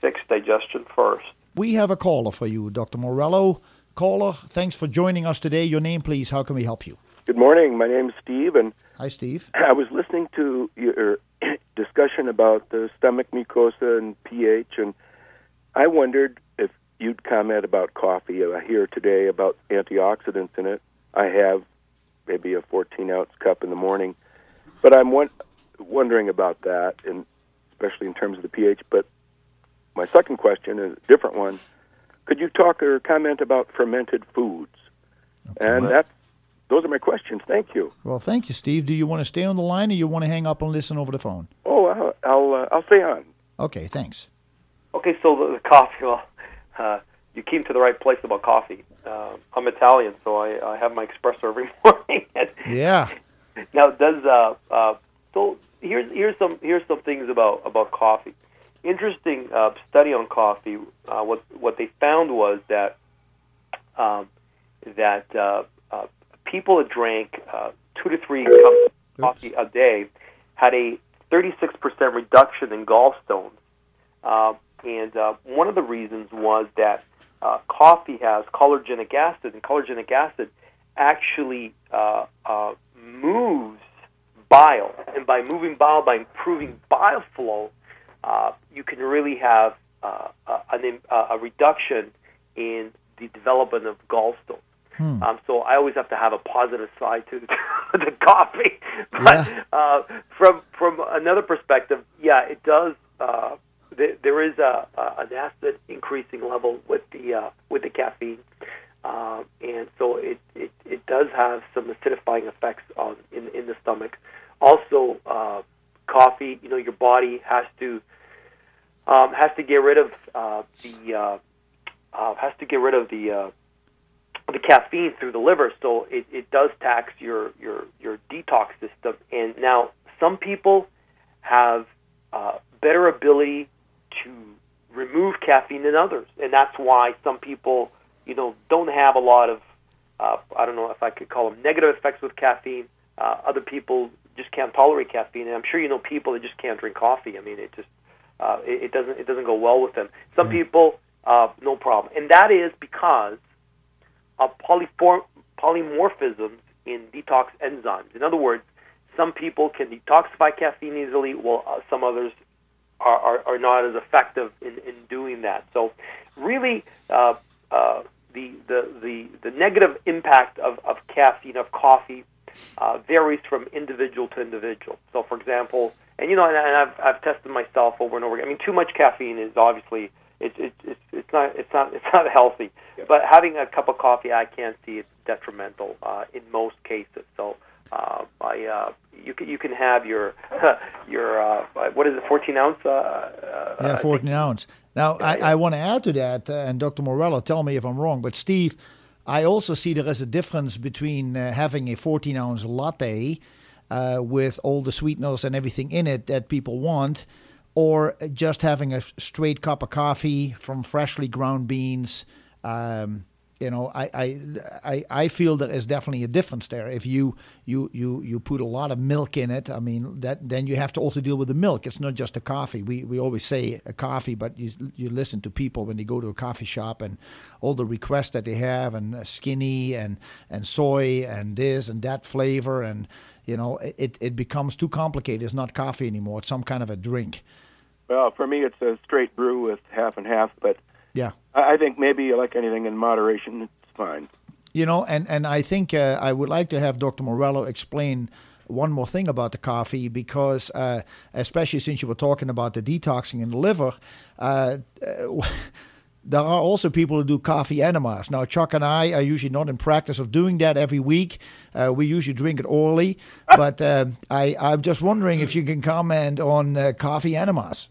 fix digestion first. We have a caller for you, Dr. Morello. Caller, thanks for joining us today. Your name, please. How can we help you? Good morning. My name is Steve, and Hi, Steve. I was listening to your discussion about the stomach mucosa and pH, and I wondered if you'd comment about coffee. I hear today about antioxidants in it. I have maybe a 14 ounce cup in the morning. But I'm one, wondering about that, and especially in terms of the pH. But my second question is a different one. Could you talk or comment about fermented foods? And that, those are my questions. Thank you. Well, thank you, Steve. Do you want to stay on the line or you want to hang up and listen over the phone? Oh, I'll I'll, uh, I'll stay on. Okay, thanks. Okay, so the, the coffee. Well, uh, you came to the right place about coffee. Uh, I'm Italian, so I, I have my espresso every morning. Yeah. now, does uh, uh, so here's here's some here's some things about about coffee. Interesting uh, study on coffee. Uh, what what they found was that um, that uh, uh, people that drank uh, two to three cups of coffee a day had a 36% reduction in gallstones. Uh, and uh, one of the reasons was that uh, coffee has chlorogenic acid, and chlorogenic acid actually uh, uh, moves bile. And by moving bile, by improving bile flow, uh, you can really have uh, an, uh, a reduction in the development of gallstones. Hmm. Um, so I always have to have a positive side to the coffee. But Yeah. uh, from from another perspective, yeah, it does. Uh, th- there is a, a an acid increasing level with the uh, with the caffeine, uh, and so it, it it does have some acidifying effects on in in the stomach. Also, uh, coffee. You know, your body has to um, has to get rid of uh, the uh, uh, has to get rid of the uh, the caffeine through the liver, so it, it does tax your, your your detox system. And now some people have uh, better ability to remove caffeine than others, and that's why some people, you know, don't have a lot of uh, I don't know if I could call them negative effects with caffeine. Uh, other people just can't tolerate caffeine, and I'm sure you know people that just can't drink coffee. I mean, it just uh, it, it doesn't it doesn't go well with them. Some people, uh, no problem, and that is because of polymorphisms in detox enzymes. In other words, some people can detoxify caffeine easily, while uh, some others are, are, are not as effective in, in doing that. So, really, uh, uh, the, the, the, the negative impact of, of caffeine, of coffee, uh, varies from individual to individual. So, for example, and you know, and I've, I've tested myself over and over again. I mean, too much caffeine is obviously it's it's it's, it's not it's not it's not healthy. But having a cup of coffee, I can't see it's detrimental uh, in most cases. So. Uh, I, uh, you can you can have your your uh, what is it 14 ounce uh, uh, Yeah, 14 ounce. Now, I, I want to add to that, uh, and Dr. Morello, tell me if I'm wrong, but Steve, I also see there is a difference between uh, having a 14 ounce latte uh, with all the sweeteners and everything in it that people want, or just having a straight cup of coffee from freshly ground beans. Um, you know, I, I, I, I feel there is definitely a difference there. If you, you, you, you put a lot of milk in it, I mean, that then you have to also deal with the milk. It's not just a coffee. We, we always say a coffee, but you, you listen to people when they go to a coffee shop and all the requests that they have, and uh, skinny and and soy and this and that flavor, and you know, it it becomes too complicated. It's not coffee anymore. It's some kind of a drink. Well, for me, it's a straight brew with half and half, but Yeah. I think maybe like anything in moderation, it's fine. You know, and, and I think uh, I would like to have Dr. Morello explain one more thing about the coffee because, uh, especially since you were talking about the detoxing in the liver, uh, uh, there are also people who do coffee enemas. Now, Chuck and I are usually not in practice of doing that every week. Uh, we usually drink it orally, but uh, I, I'm just wondering if you can comment on uh, coffee enemas.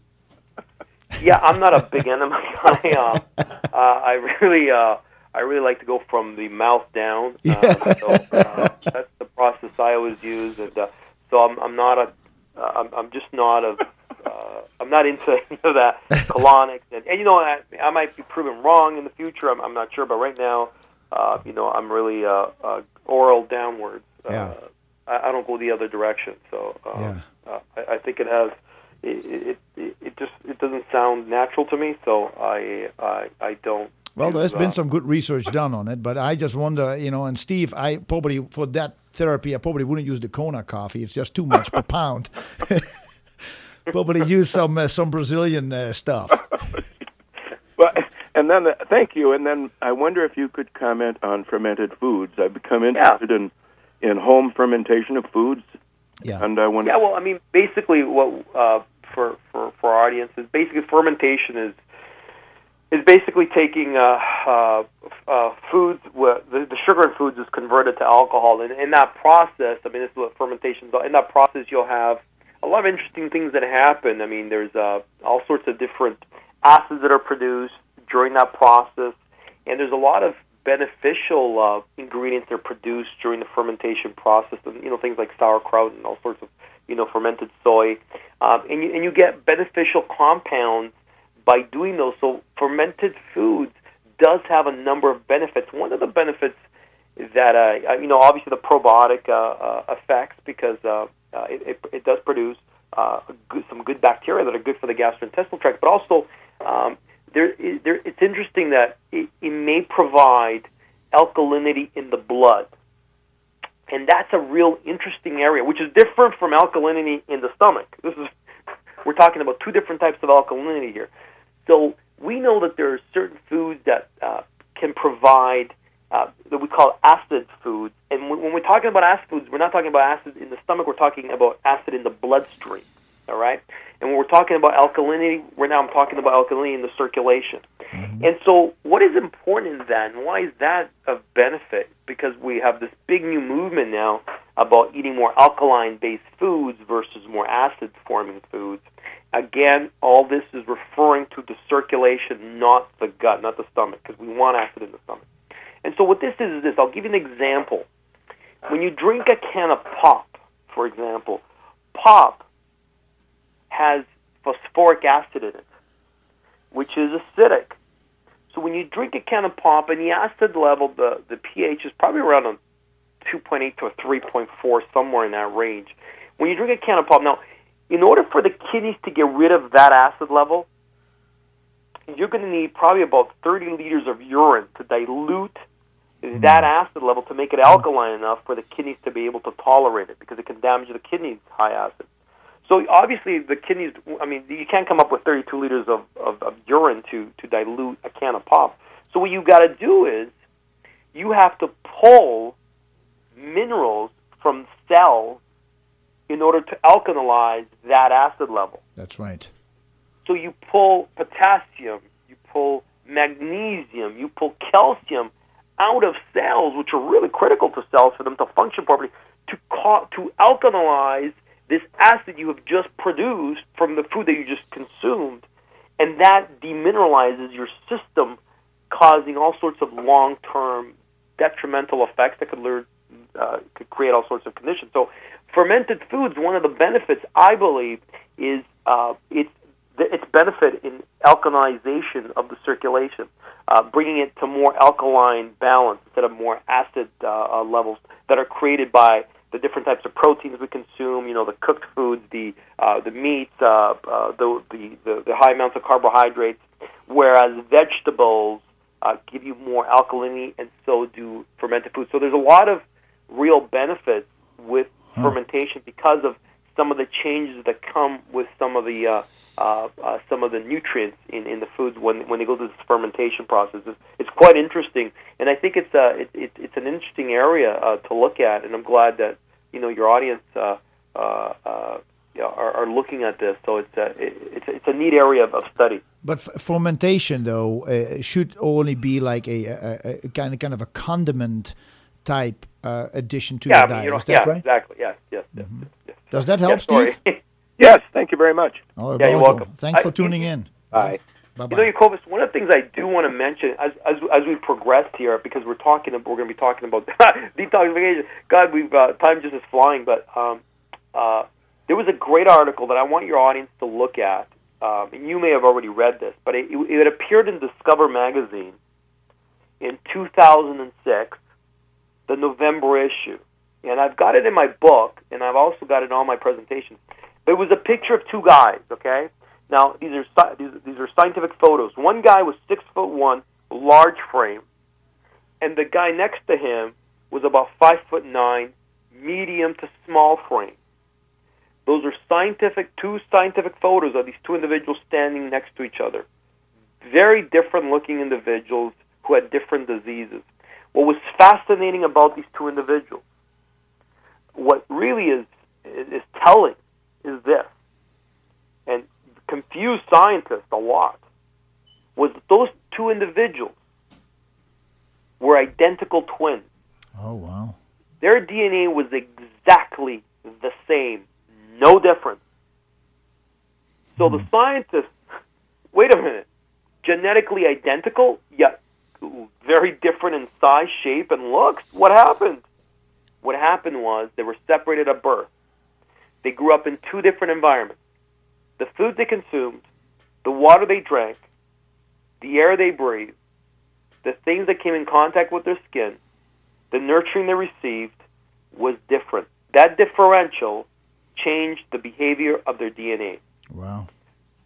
Yeah, I'm not a big enema guy. Um, uh, I really, uh, I really like to go from the mouth down. Uh, so uh, that's the process I always use, and uh, so I'm, I'm not a, uh, I'm, I'm just not a, uh, I'm not into you know, that colonics, and, and you know, I, I might be proven wrong in the future. I'm, I'm not sure, but right now, uh, you know, I'm really uh, uh, oral downwards. Uh, Yeah. I, I don't go the other direction, so um, Yeah. uh, I, I think it has it, it it just it doesn't sound natural to me, so I I I don't. Well, do, there's uh, been some good research done on it, but I just wonder, you know, and Steve, I probably for that therapy, I probably wouldn't use the Kona coffee. It's just too much per pound. probably use some uh, some Brazilian uh, stuff. Well, and then uh, thank you. And then I wonder if you could comment on fermented foods. I've become interested in in home fermentation of foods? Yeah. And I wonder. Yeah, well, I mean, basically, what uh, for for for our audience is basically fermentation is is basically taking uh, uh, uh, foods. Where the, the sugar in foods is converted to alcohol, and in that process, I mean, this is what fermentation is. In that process, you'll have a lot of interesting things that happen. I mean, there's uh, all sorts of different acids that are produced during that process, and there's a lot of beneficial uh, ingredients that are produced during the fermentation process, and you know things like sauerkraut and all sorts of you know fermented soy, um, and you and you get beneficial compounds by doing those. So fermented foods does have a number of benefits. One of the benefits that uh, you know obviously the probiotic uh, uh, effects because uh, uh, it, it, it does produce uh, good, some good bacteria that are good for the gastrointestinal tract, but also um, there, there, it's interesting that it, it may provide alkalinity in the blood. And that's a real interesting area, which is different from alkalinity in the stomach. This is we're talking about two different types of alkalinity here. So we know that there are certain foods that uh, can provide uh, that we call acid foods. And when, when we're talking about acid foods, we're not talking about acid in the stomach. We're talking about acid in the bloodstream. All right. And when we're talking about alkalinity, we're now talking about alkalinity in the circulation. Mm-hmm. And so, what is important then? Why is that of benefit? Because we have this big new movement now about eating more alkaline based foods versus more acid forming foods. Again, all this is referring to the circulation, not the gut, not the stomach, because we want acid in the stomach. And so, what this is is this I'll give you an example. When you drink a can of pop, for example, pop has phosphoric acid in it, which is acidic. So when you drink a can of pop and the acid level, the, the pH is probably around a 2.8 to a 3.4, somewhere in that range. When you drink a can of pop, now, in order for the kidneys to get rid of that acid level, you're going to need probably about 30 liters of urine to dilute mm. that acid level to make it alkaline enough for the kidneys to be able to tolerate it because it can damage the kidneys high acid. So obviously the kidneys. I mean, you can't come up with 32 liters of, of, of urine to to dilute a can of pop. So what you've got to do is you have to pull minerals from cells in order to alkalize that acid level. That's right. So you pull potassium, you pull magnesium, you pull calcium out of cells, which are really critical to cells for them to function properly, to ca- to alkalize this acid you have just produced from the food that you just consumed, and that demineralizes your system, causing all sorts of long-term detrimental effects that could, uh, could create all sorts of conditions. So, fermented foods, one of the benefits I believe is uh, its its benefit in alkalization of the circulation, uh, bringing it to more alkaline balance instead of more acid uh, uh levels that are created by the different types of proteins we consume, you know, the cooked foods, the uh, the meats, uh, uh, the, the, the the high amounts of carbohydrates, whereas vegetables uh, give you more alkalinity, and so do fermented foods. So there's a lot of real benefits with hmm. fermentation because of some of the changes that come with some of the uh, uh, uh, some of the nutrients in, in the foods when when they go through this fermentation process. It's, it's quite interesting, and I think it's uh, it, it, it's an interesting area uh, to look at. And I'm glad that you know your audience uh, uh, uh, are, are looking at this. So it's a it, it's it's a neat area of, of study. But f- fermentation, though, uh, should only be like a, a, a, kind of kind of a condiment type uh, addition to yeah, the diet. You know, Is that yeah, right? exactly. Yes, yes, mm-hmm. yes, yes, Does that help, yes, Steve? Yes, thank you very much. Oh, yeah, you're welcome. Thanks I, for tuning in. Bye. Bye-bye. You know, Jacobus, one of the things I do want to mention as as, as we progress here, because we're talking, we're going to be talking about detoxification. God, we've uh, time just is flying. But um, uh, there was a great article that I want your audience to look at, um, and you may have already read this, but it, it appeared in Discover magazine in 2006, the November issue, and I've got it in my book, and I've also got it on all my presentations. It was a picture of two guys. Okay, now these are these, these are scientific photos. One guy was six foot one, large frame, and the guy next to him was about five foot nine, medium to small frame. Those are scientific two scientific photos of these two individuals standing next to each other. Very different looking individuals who had different diseases. What was fascinating about these two individuals what really is is telling is this, and confused scientists a lot, was that those two individuals were identical twins. Oh wow! Their DNA was exactly the same, no difference. So the hmm. scientists, wait a minute, genetically identical, yet very different in size, shape, and looks. What happened? What happened was they were separated at birth. They grew up in two different environments. The food they consumed, the water they drank, the air they breathed, the things that came in contact with their skin, the nurturing they received was different. That differential changed the behavior of their DNA. Wow.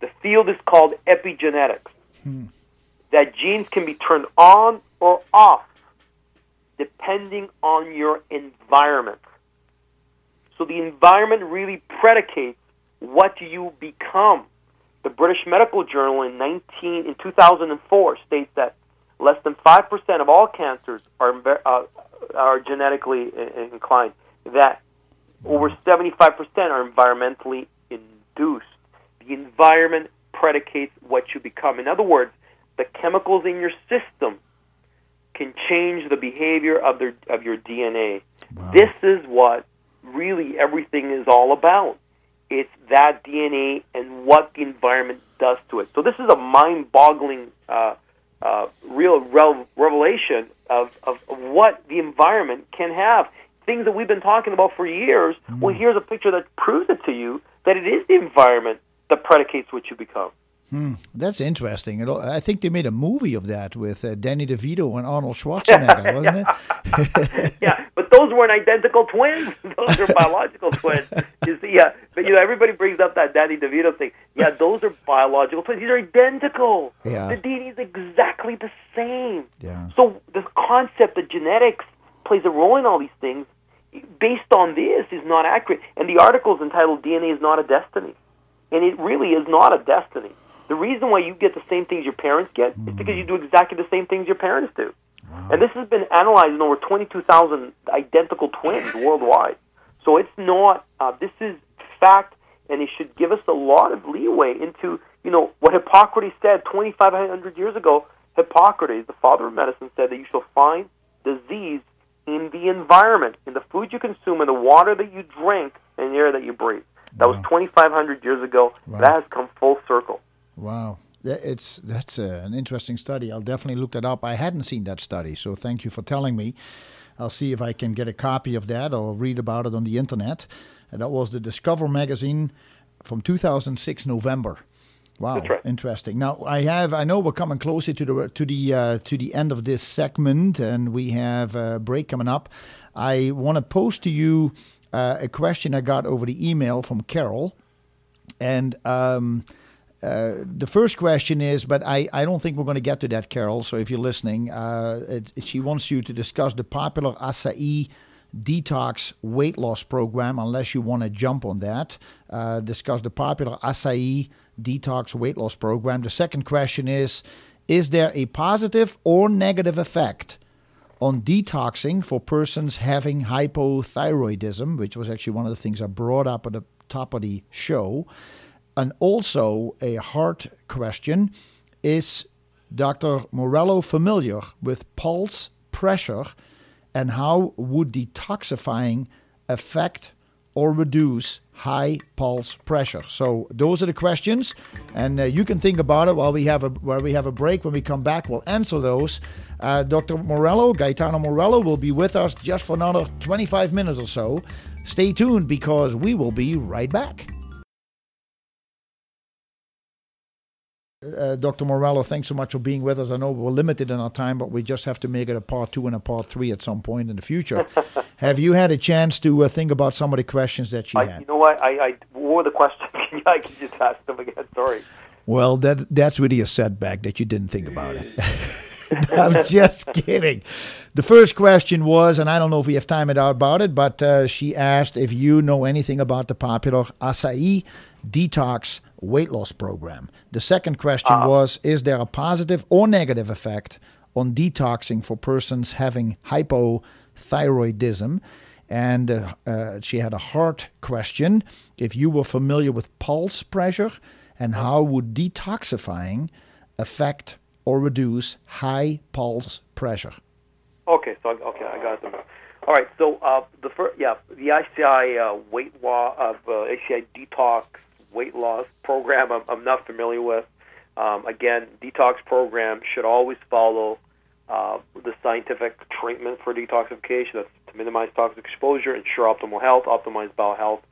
The field is called epigenetics. Hmm. That genes can be turned on or off depending on your environment. So the environment really predicates what you become. The British Medical Journal in 19 in 2004 states that less than 5% of all cancers are uh, are genetically inclined. That over 75% are environmentally induced. The environment predicates what you become. In other words, the chemicals in your system can change the behavior of their of your DNA. Wow. This is what really everything is all about. It's that DNA and what the environment does to it. So this is a mind-boggling, uh, uh, real rev- revelation of, of, of what the environment can have. Things that we've been talking about for years. Well, here's a picture that proves it to you that it is the environment that predicates what you become. Hmm, that's interesting. It, I think they made a movie of that with uh, Danny DeVito and Arnold Schwarzenegger, wasn't it? yeah, but those weren't identical twins. Those are biological twins. You see, yeah, but you know everybody brings up that Danny DeVito thing. Yeah, those are biological twins. These are identical. Yeah. The DNA is exactly the same. Yeah. So the concept that genetics plays a role in all these things, based on this, is not accurate. And the article is entitled "DNA is not a destiny," and it really is not a destiny. The reason why you get the same things your parents get is because you do exactly the same things your parents do. And this has been analyzed in over 22,000 identical twins worldwide. So it's not, uh, this is fact, and it should give us a lot of leeway into, you know, what Hippocrates said 2,500 years ago. Hippocrates, the father of medicine, said that you shall find disease in the environment, in the food you consume, in the water that you drink, and the air that you breathe. That was 2,500 years ago. Wow. That has come full circle. Wow. It's that's uh, an interesting study. I'll definitely look that up. I hadn't seen that study, so thank you for telling me. I'll see if I can get a copy of that or read about it on the internet. And that was the Discover magazine from 2006 November. Wow, That's right. interesting. Now I have I know we're coming closer to the to the uh, to the end of this segment, and we have a break coming up. I want to post to you uh, a question I got over the email from Carol, and um, uh, the first question is, but I, I don't think we're going to get to that, Carol. So if you're listening, uh, it, she wants you to discuss the popular acai detox weight loss program, unless you want to jump on that. Uh, discuss the popular acai detox weight loss program. The second question is, is there a positive or negative effect on detoxing for persons having hypothyroidism, which was actually one of the things I brought up at the top of the show. And also a heart question is Dr. Morello familiar with pulse pressure and how would detoxifying affect or reduce high pulse pressure? So those are the questions, and uh, you can think about it while we have a while we have a break. When we come back, we'll answer those. Uh, Dr. Morello, Gaetano Morello, will be with us just for another 25 minutes or so. Stay tuned because we will be right back. Uh, Dr. Morello, thanks so much for being with us. I know we're limited in our time, but we just have to make it a part two and a part three at some point in the future. have you had a chance to uh, think about some of the questions that she I, had? you know what? I, I what were the questions? I can just ask them again. Sorry. Well, that that's really a setback that you didn't think about it. I'm just kidding. The first question was, and I don't know if we have time about it, but uh, she asked if you know anything about the popular acai detox weight loss program. The second question was, is there a positive or negative effect on detoxing for persons having hypothyroidism? and uh, uh, she had a heart question. If you were familiar with pulse pressure, and how would detoxifying affect or reduce high pulse pressure? Okay, so okay, I got them. All right, so uh, the first, yeah, the acai uh, weight loss, uh, acai detox weight loss program. I'm, I'm not familiar with. Um, again, detox program should always follow uh, the scientific treatment for detoxification. That's to minimize toxic exposure, ensure optimal health, optimize bowel health,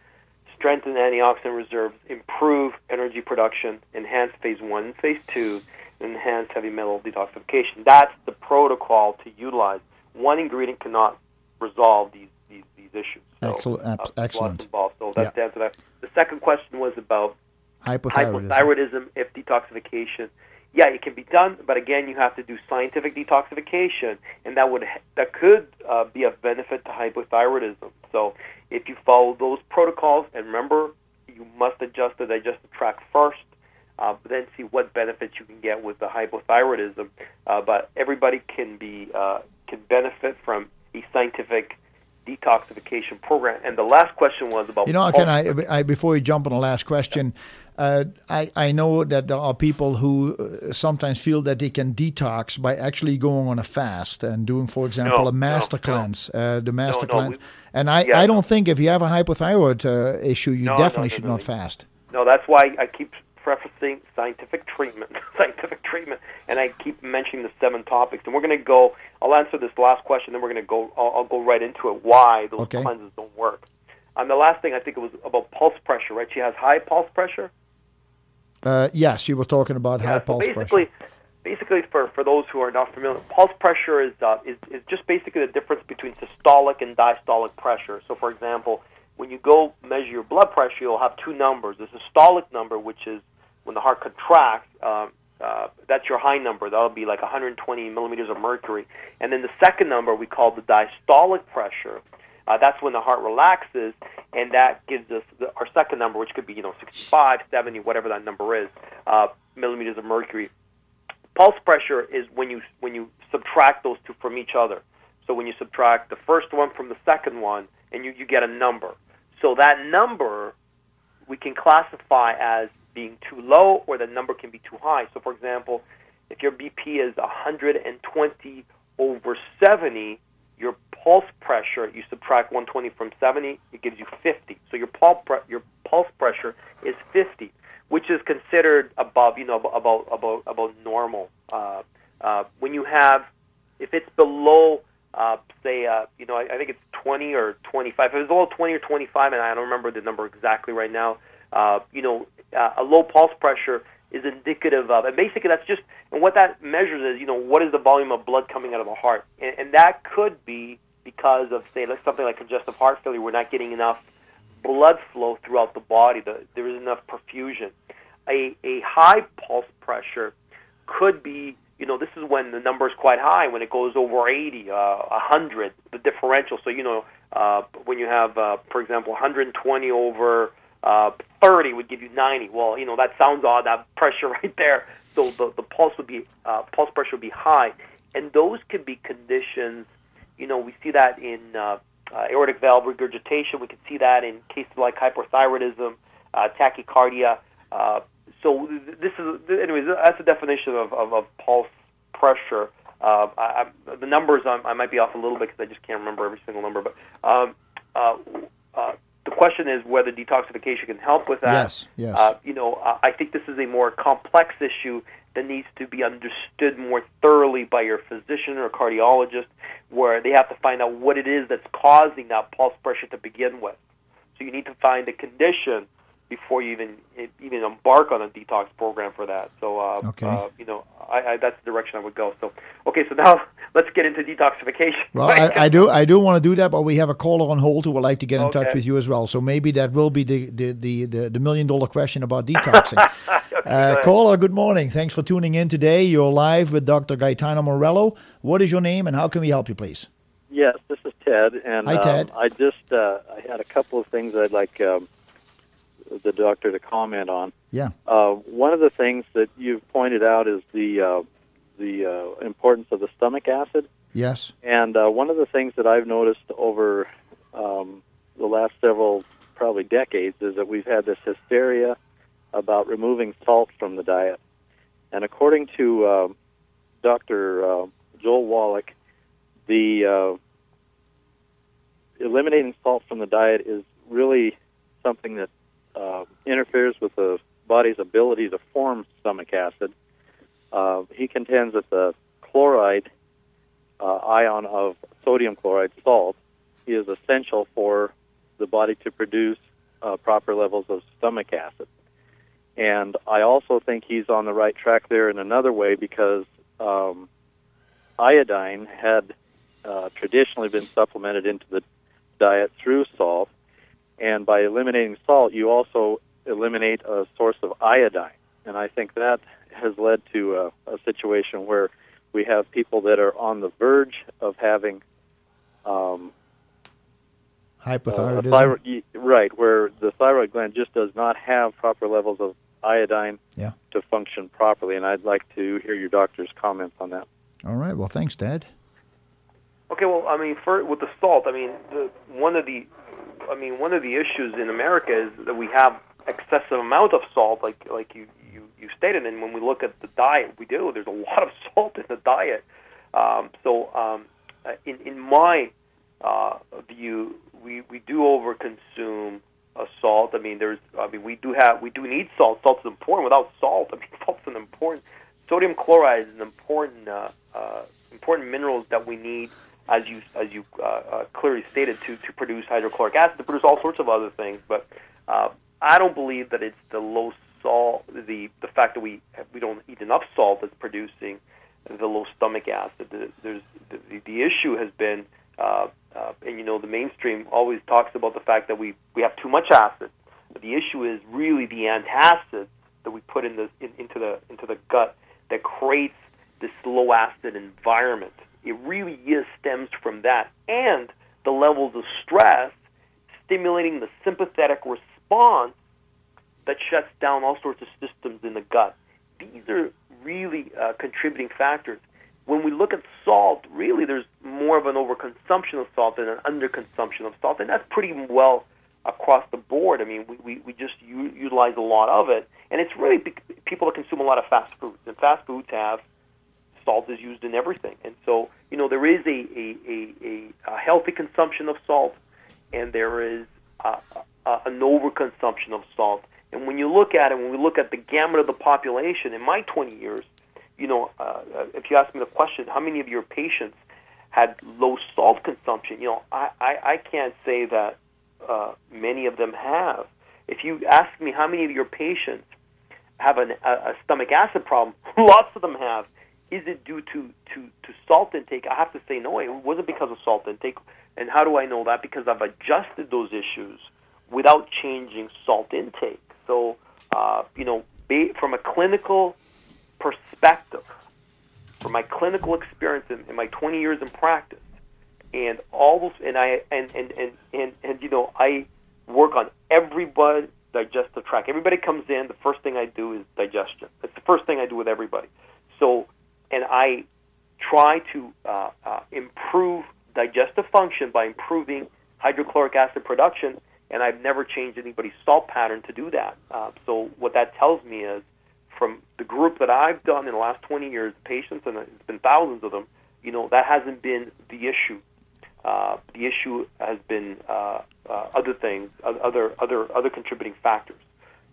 strengthen antioxidant reserves, improve energy production, enhance phase one and phase two, and enhance heavy metal detoxification. That's the protocol to utilize. One ingredient cannot resolve these issues. So, excellent. Uh, excellent. Involved. So that's yeah. the answer that. The second question was about hypothyroidism. hypothyroidism if detoxification. Yeah, it can be done, but again, you have to do scientific detoxification, and that would that could uh, be of benefit to hypothyroidism. So, if you follow those protocols, and remember, you must adjust the digestive tract first, uh, but then see what benefits you can get with the hypothyroidism. Uh, but everybody can be uh, can benefit from a scientific detoxification program. And the last question was about. You know, can I, I before you jump on the last question, uh, I I know that there are people who uh, sometimes feel that they can detox by actually going on a fast and doing, for example, no, a master no, cleanse, uh, the master no, cleanse. And I, I don't think if you have a hypothyroid uh, issue, you definitely should not fast. No, that's why I keep prefacing scientific treatment, scientific treatment, and I keep mentioning the seven topics. And we're going to go. I'll answer this last question, then we're going to go. I'll, I'll, go right into it. Why those okay. cleanses don't work. And the last thing I think it was about pulse pressure. Right? She has high pulse pressure. Uh, yes, you were talking about yeah, high so pulse basically, pressure. Basically, for, for those who are not familiar, pulse pressure is, uh, is is just basically the difference between systolic and diastolic pressure. So, for example, when you go measure your blood pressure, you'll have two numbers. The systolic number, which is when the heart contracts, um, uh, that's your high number. That'll be like 120 millimeters of mercury. And then the second number we call the diastolic pressure. Uh, that's when the heart relaxes, and that gives us the, our second number, which could be you know 65, 70, whatever that number is, uh, millimeters of mercury. Pulse pressure is when you when you subtract those two from each other. So when you subtract the first one from the second one, and you, you get a number. So that number we can classify as being too low or the number can be too high. So, for example, if your BP is 120 over 70, your pulse pressure, you subtract 120 from 70, it gives you 50. So your pulse, your pulse pressure is 50, which is considered above, you know, about about about normal. Uh, uh, when you have, if it's below, uh, say, uh, you know, I, I think it's 20 or 25. If was below 20 or 25, and I don't remember the number exactly right now, uh, you know, uh, a low pulse pressure is indicative of, and basically that's just, and what that measures is, you know, what is the volume of blood coming out of the heart, and, and that could be because of, say, like something like congestive heart failure. We're not getting enough blood flow throughout the body. The, there is enough perfusion. A a high pulse pressure could be, you know, this is when the number is quite high, when it goes over 80, uh, 100, the differential. So, you know, uh, when you have, uh, for example, 120 over uh, 30 would give you 90. Well, you know that sounds odd. That pressure right there. So the the pulse would be uh, pulse pressure would be high, and those could be conditions. You know, we see that in uh, uh, aortic valve regurgitation. We can see that in cases like hyperthyroidism, uh, tachycardia. Uh, so this is, anyways, that's the definition of, of, of pulse pressure. Uh, I, I, the numbers I, I might be off a little bit because I just can't remember every single number. But um, uh, uh, the question is whether detoxification can help with that. Yes, yes. Uh, you know, I think this is a more complex issue that needs to be understood more thoroughly by your physician or cardiologist, where they have to find out what it is that's causing that pulse pressure to begin with. So you need to find a condition before you even even embark on a detox program for that. So, uh, okay. uh, you know, I, I, that's the direction I would go. So, okay, so now let's get into detoxification. Well, I, I, do I do want to do that, but we have a caller on hold who would like to get in okay. touch with you as well. So maybe that will be the the, the, the, the million dollar question about detoxing. okay, uh, caller, good morning. Thanks for tuning in today. You're live with Dr. Gaetano Morello. What is your name and how can we help you, please? Yes, this is Ted, and Hi, Ted. Um, I just uh, I had a couple of things I'd like. Um, the doctor to comment on. Yeah. Uh, one of the things that you've pointed out is the uh, the uh, importance of the stomach acid. Yes. And uh, one of the things that I've noticed over um, the last several probably decades is that we've had this hysteria about removing salt from the diet. And according to uh, Dr. Uh, Joel Wallach, the uh, eliminating salt from the diet is really something that uh, interferes with the body's ability to form stomach acid. Uh, he contends that the chloride uh, ion of sodium chloride salt is essential for the body to produce uh, proper levels of stomach acid. And I also think he's on the right track there in another way because um, iodine had uh, traditionally been supplemented into the diet through salt, and by eliminating salt, you also eliminate a source of iodine. And I think that has led to a, a situation where we have people that are on the verge of having um, hypothyroidism. Uh, thyroid, right, where the thyroid gland just does not have proper levels of iodine yeah. to function properly. And I'd like to hear your doctor's comments on that. All right. Well, thanks, Dad. Okay. Well, I mean, for with the salt, I mean, the, one of the, I mean, one of the issues in America is that we have excessive amount of salt, like like you you, you stated. And when we look at the diet, we do. There's a lot of salt in the diet. Um, so, um, in in my uh, view, we we do overconsume uh, salt. I mean, there's, I mean, we do have, we do need salt. Salt is important. Without salt, I mean, salt's an important. Sodium chloride is an important, uh, uh, important minerals that we need, as you as you uh, uh, clearly stated, to to produce hydrochloric acid, to produce all sorts of other things. But uh, I don't believe that it's the low salt, the the fact that we we don't eat enough salt that's producing the low stomach acid. There's the, the issue has been uh, uh, and you know the mainstream always talks about the fact that we we have too much acid. But the issue is really the antacids that we put in the in, into the into the gut that creates this low acid environment. It really is stems from that and the levels of stress stimulating the sympathetic response that shuts down all sorts of systems in the gut. These are really uh, contributing factors when we look at salt, really there's more of an overconsumption of salt than an underconsumption of salt, and that's pretty well across the board. I mean, we, we, we just u- utilize a lot of it, and it's really be- people that consume a lot of fast foods, and fast foods have salt is used in everything, and so you know there is a a, a, a healthy consumption of salt, and there is a, a, an overconsumption of salt. And when you look at it, when we look at the gamut of the population, in my 20 years, you know, uh, if you ask me the question, how many of your patients had low salt consumption? You know, I, I, I can't say that uh, many of them have. If you ask me how many of your patients have an, a, a stomach acid problem, lots of them have. Is it due to, to, to salt intake? I have to say no. It wasn't because of salt intake. And how do I know that? Because I've adjusted those issues without changing salt intake. So, uh, you know, from a clinical perspective from my clinical experience in, in my 20 years in practice and all those and I and and, and, and, and you know I work on everybody digestive tract. Everybody comes in, the first thing I do is digestion. That's the first thing I do with everybody. So, and I try to uh, uh, improve digestive function by improving hydrochloric acid production, and I've never changed anybody's salt pattern to do that. Uh, so, what that tells me is from the group that I've done in the last 20 years, patients, and it's been thousands of them, you know, that hasn't been the issue. Uh, the issue has been uh, uh, other things, other other other contributing factors.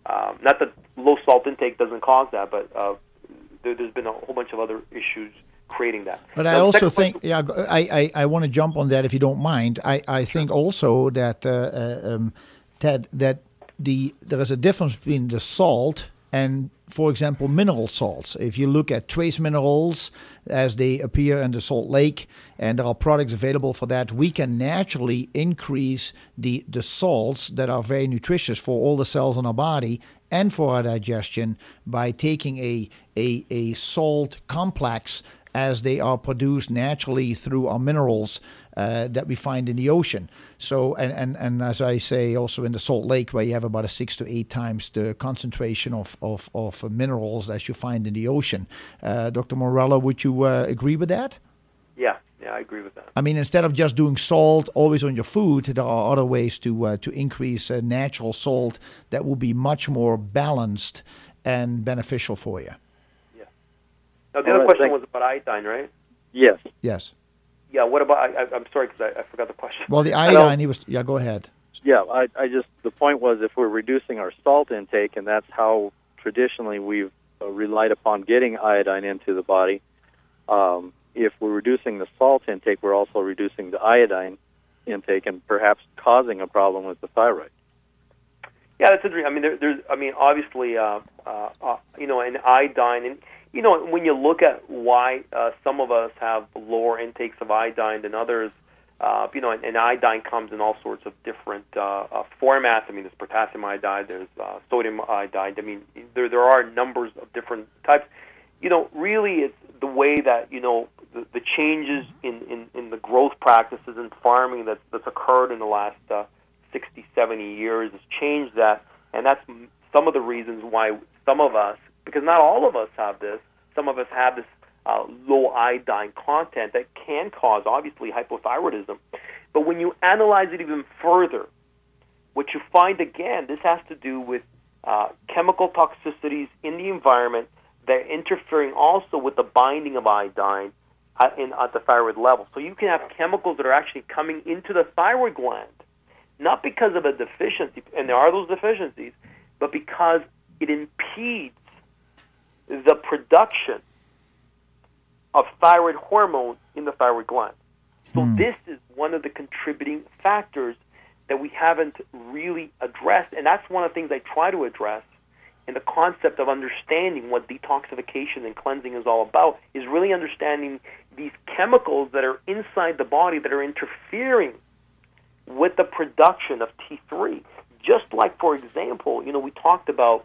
Um, not that low salt intake doesn't cause that, but uh, there, has been a whole bunch of other issues creating that. But now, I also think, yeah, I, I, I want to jump on that if you don't mind. I, I think also that uh, uh, um, Ted that the there is a difference between the salt and for example, mineral salts. If you look at trace minerals as they appear in the salt lake, and there are products available for that, we can naturally increase the, the salts that are very nutritious for all the cells in our body and for our digestion by taking a, a, a salt complex as they are produced naturally through our minerals uh, that we find in the ocean. So, and, and, and as I say, also in the Salt Lake, where you have about a six to eight times the concentration of, of, of minerals as you find in the ocean. Uh, Dr. Morello, would you uh, agree with that? Yeah, Yeah, I agree with that. I mean, instead of just doing salt always on your food, there are other ways to uh, to increase uh, natural salt that will be much more balanced and beneficial for you. Yeah. Now the other question was about iodine, right? Yes. Yes. Yeah. What about? I, am sorry because I, I, forgot the question. Well, the iodine. He was. Yeah. Go ahead. Yeah. I, I just the point was if we're reducing our salt intake, and that's how traditionally we've uh, relied upon getting iodine into the body. Um, if we're reducing the salt intake, we're also reducing the iodine intake and perhaps causing a problem with the thyroid. Yeah, that's interesting. I mean, there, there's, I mean, obviously, uh, uh, uh, you know, an iodine, and you know, when you look at why uh, some of us have lower intakes of iodine than others, uh, you know, and, and iodine comes in all sorts of different uh, uh, formats. I mean, there's potassium iodide, there's uh, sodium iodide. I mean, there there are numbers of different types. You know, really, it's the way that you know the, the changes in, in, in the growth practices in farming that's, that's occurred in the last uh, 60, 70 years has changed that. And that's some of the reasons why some of us, because not all of us have this, some of us have this uh, low iodine content that can cause, obviously, hypothyroidism. But when you analyze it even further, what you find again, this has to do with uh, chemical toxicities in the environment that are interfering also with the binding of iodine at, in, at the thyroid level. So you can have chemicals that are actually coming into the thyroid gland, not because of a deficiency, and there are those deficiencies, but because it impedes the production of thyroid hormone in the thyroid gland. So mm. this is one of the contributing factors that we haven't really addressed, and that's one of the things I try to address and the concept of understanding what detoxification and cleansing is all about is really understanding these chemicals that are inside the body that are interfering with the production of T3. Just like, for example, you know, we talked about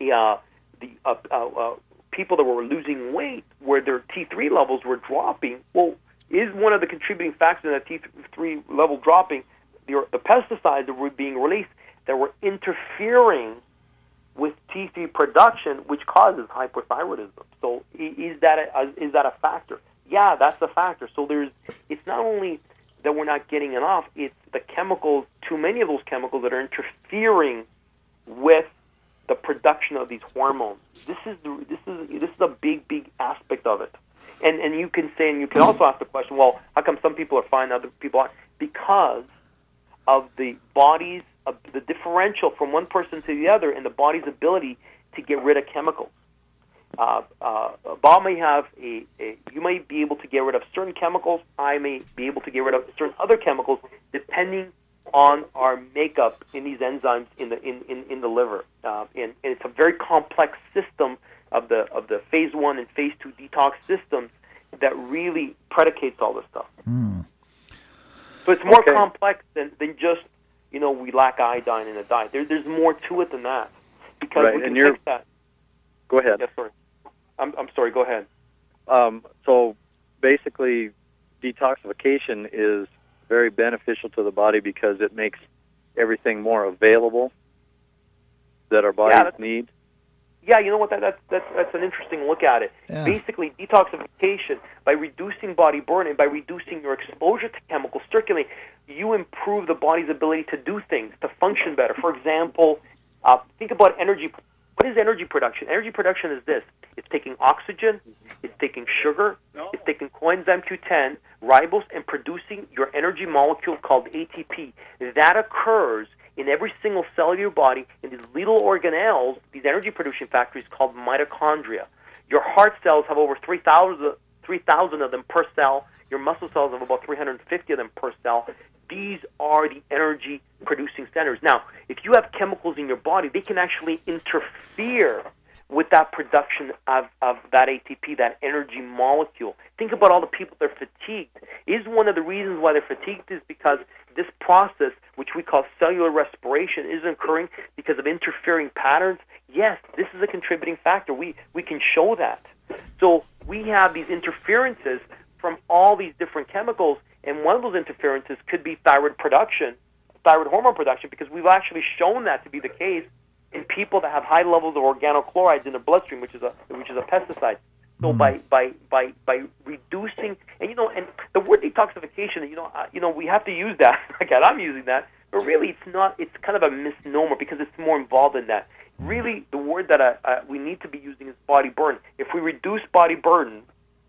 uh, the uh, uh, uh people that were losing weight where their T3 levels were dropping. Well, is one of the contributing factors in that T3 level dropping the, the pesticides that were being released that were interfering with T3 production, which causes hypothyroidism. So is that a, is that a factor? Yeah, that's a factor. So there's it's not only that we're not getting enough; it's the chemicals, too many of those chemicals that are interfering with the production of these hormones. This is the, this is this is a big big aspect of it. And and you can say and you can also ask the question, well, how come some people are fine, other people aren't? Because of the body's uh, the differential from one person to the other in the body's ability to get rid of chemicals. Uh, uh, Bob may have a, a, you may be able to get rid of certain chemicals. I may be able to get rid of certain other chemicals, depending on our makeup in these enzymes in the in, in, in the liver. Uh, and, and it's a very complex system of the of the phase one and phase two detox systems that really predicates all this stuff. Mm. So it's more okay. complex than, than just you know, we lack iodine in the diet. There, there's more to it than that because right. we can fix that. Go ahead. Yes, sorry. I'm, I'm sorry. Go ahead. Um, so basically, detoxification is very beneficial to the body because it makes everything more available that our bodies yeah, need yeah, you know what? That, that's that's that's an interesting look at it. Yeah. Basically, detoxification by reducing body burden and by reducing your exposure to chemicals circulating, you improve the body's ability to do things, to function better. For example, uh, think about energy. What is energy production? Energy production is this: it's taking oxygen, mm-hmm. it's taking sugar, it's taking coenzyme Q10, ribose, and producing your energy molecule called ATP. That occurs in every single cell of your body in these little organelles, these energy producing factories called mitochondria. Your heart cells have over 3,000 3, of them per cell. Your muscle cells have about 350 of them per cell. These are the energy producing centers. Now, if you have chemicals in your body, they can actually interfere with that production of, of that ATP, that energy molecule. Think about all the people that are fatigued. Is one of the reasons why they're fatigued is because this process, which we call cellular respiration, is occurring because of interfering patterns. Yes, this is a contributing factor. We we can show that. So we have these interferences from all these different chemicals, and one of those interferences could be thyroid production, thyroid hormone production, because we've actually shown that to be the case in people that have high levels of organochlorides in their bloodstream, which is a which is a pesticide. So mm. by, by by by reducing, and you know, and the word detoxification, you know, uh, you know, we have to use that. Again, I'm using that, but really, it's not. It's kind of a misnomer because it's more involved than that. Really, the word that I, I, we need to be using is body burden. If we reduce body burden,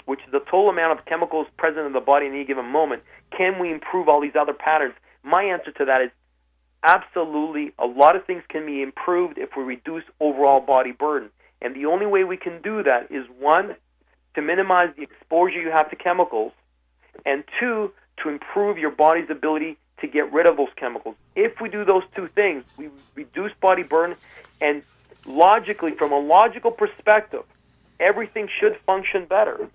which is the total amount of chemicals present in the body in any given moment, can we improve all these other patterns? My answer to that is absolutely. A lot of things can be improved if we reduce overall body burden. And the only way we can do that is one, to minimize the exposure you have to chemicals, and two, to improve your body's ability to get rid of those chemicals. If we do those two things, we reduce body burden, and logically, from a logical perspective, everything should function better.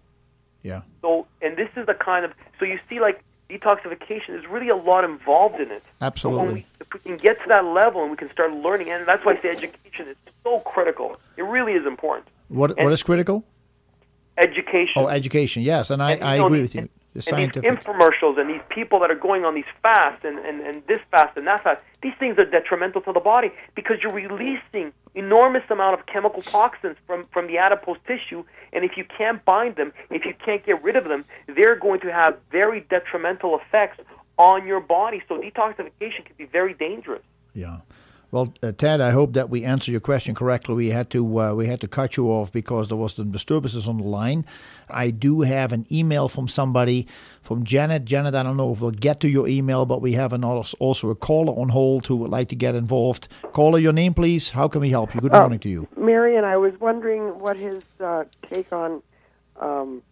Yeah. So, and this is the kind of so you see, like detoxification, there's really a lot involved in it. Absolutely. So when we, if we can get to that level and we can start learning, and that's why I say education is so critical. It really is important. What And- what is critical? Education. Oh, education. Yes, and I, And, I know, agree with you. These infomercials and these people that are going on these fasts and, and, and this fast and that fast, these things are detrimental to the body because you're releasing enormous amount of chemical toxins from, from the adipose tissue. And if you can't bind them, if you can't get rid of them, they're going to have very detrimental effects on your body. So detoxification can be very dangerous. Yeah. Well, uh, Ted, I hope that we answer your question correctly. We had to uh, we had to cut you off because there was some disturbances on the line. I do have an email from somebody from Janet. Janet, I don't know if we'll get to your email, but we have an, also a caller on hold who would like to get involved. Caller, your name, please. How can we help you? Good Oh. morning to you. Marion, I was wondering what his uh, take on um,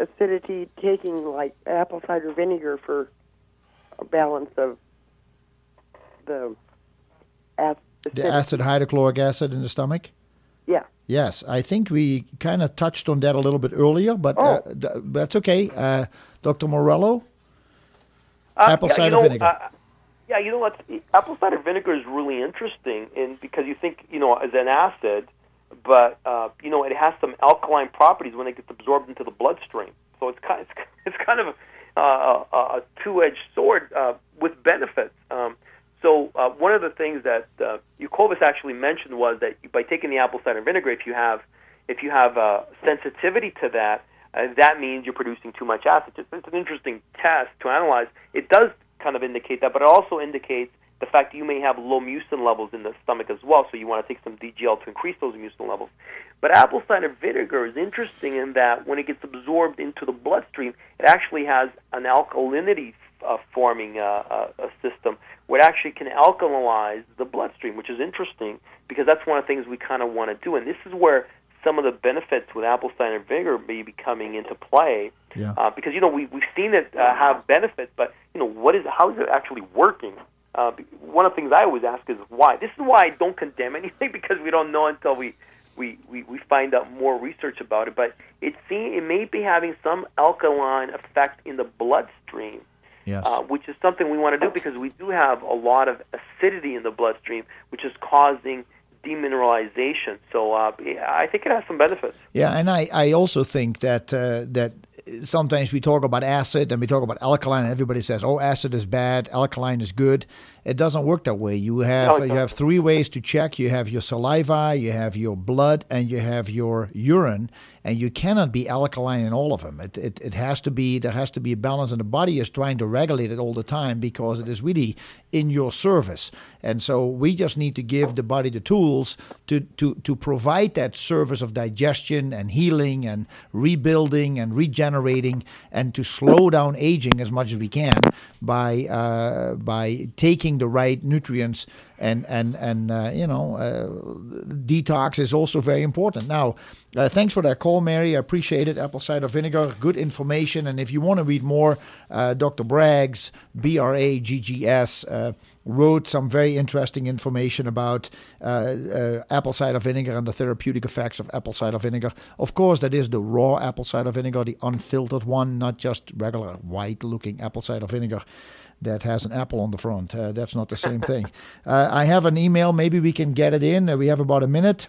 acidity, taking like apple cider vinegar for a balance of the ac- The acid hydrochloric acid in the stomach. Yeah. Yes, I think we kind of touched on that a little bit earlier, but uh, Oh. th- that's okay. Uh, Dr. Morello, Uh, apple yeah, cider you know, vinegar. Uh, yeah, you know what? Apple cider vinegar is really interesting, in because you think you know as an acid, but uh, you know it has some alkaline properties when it gets absorbed into the bloodstream. So it's kind, it's, it's kind of a, a, two-edged sword uh, with benefits. Um, so uh, one of the things that uh, Jacobus actually mentioned was that by taking the apple cider vinegar, if you have if you have uh, sensitivity to that, uh, that means you're producing too much acid. It's an interesting test to analyze. It does kind of indicate that, but it also indicates the fact that you may have low mucin levels in the stomach as well. So you want to take some DGL to increase those mucin levels. But apple cider vinegar is interesting in that when it gets absorbed into the bloodstream, it actually has an alkalinity uh, forming uh, uh, a system where it actually can alkalize the bloodstream, which is interesting because that's one of the things we kind of want to do. And this is where some of the benefits with apple cider vinegar may be coming into play. Yeah. Uh, because you know we we've seen it uh, have benefits, but you know what is how is it actually working? Uh, one of the things I always ask is why. This is why I don't condemn anything because we don't know until we we, we, we find out more research about it. But it seem, it may be having some alkaline effect in the bloodstream, yes. uh, which is something we want to do because we do have a lot of acidity in the bloodstream, which is causing demineralization. So uh, I think it has some benefits. Yeah, and I, I also think that uh, that sometimes we talk about acid and we talk about alkaline, and everybody says, "Oh, acid is bad, alkaline is good." It doesn't work that way. You have you have three ways to check. You have your saliva, you have your blood, and you have your urine, and you cannot be alkaline in all of them. It, it it has to be there has to be a balance, and the body is trying to regulate it all the time because it is really in your service. And so we just need to give the body the tools to to to provide that service of digestion and healing and rebuilding and regenerating, and to slow down aging as much as we can by uh, by taking the right nutrients and and and uh, you know uh, detox is also very important. Now, uh, thanks for that call, Mary. I appreciate it. Apple cider vinegar, good information. And if you want to read more, uh, Dr. Braggs, B R A G G S. Wrote some very interesting information about uh, uh, apple cider vinegar and the therapeutic effects of apple cider vinegar. Of course, that is the raw apple cider vinegar, the unfiltered one, not just regular white looking apple cider vinegar that has an apple on the front. Uh, that's not the same thing. Uh, I have an email. Maybe we can get it in. Uh, we have about a minute.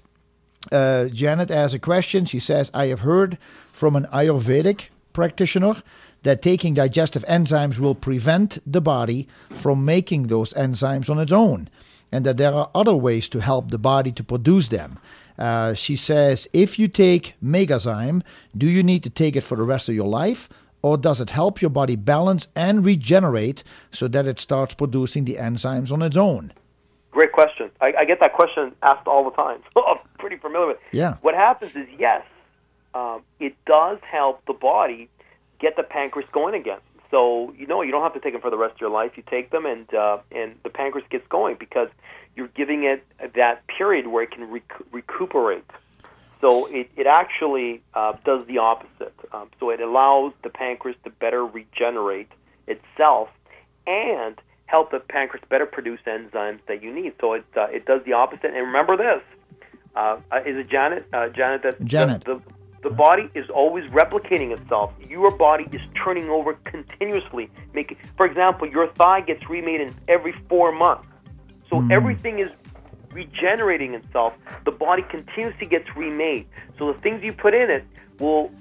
Uh, Janet asks a question. She says, I have heard from an Ayurvedic practitioner that taking digestive enzymes will prevent the body from making those enzymes on its own, and that there are other ways to help the body to produce them. Uh, she says, if you take Megazyme, do you need to take it for the rest of your life? Or does it help your body balance and regenerate so that it starts producing the enzymes on its own? Great question. I, I get that question asked all the time. So I'm pretty familiar with it. Yeah. What happens is, yes, um, it does help the body get the pancreas going again. So you know you don't have to take them for the rest of your life. You take them, and uh, and the pancreas gets going because you're giving it that period where it can rec- recuperate. So it, it actually uh, does the opposite. Um, so it allows the pancreas to better regenerate itself and help the pancreas better produce enzymes that you need. So it uh, it does the opposite. And remember this: uh, uh, is it Janet? Uh, Janet, that Janet. The, the, the body is always replicating itself. Your body is turning over continuously. Making, for example, your thigh gets remade in every four months. So hmm. everything is regenerating itself. The body continuously gets remade. So the things you put in it will,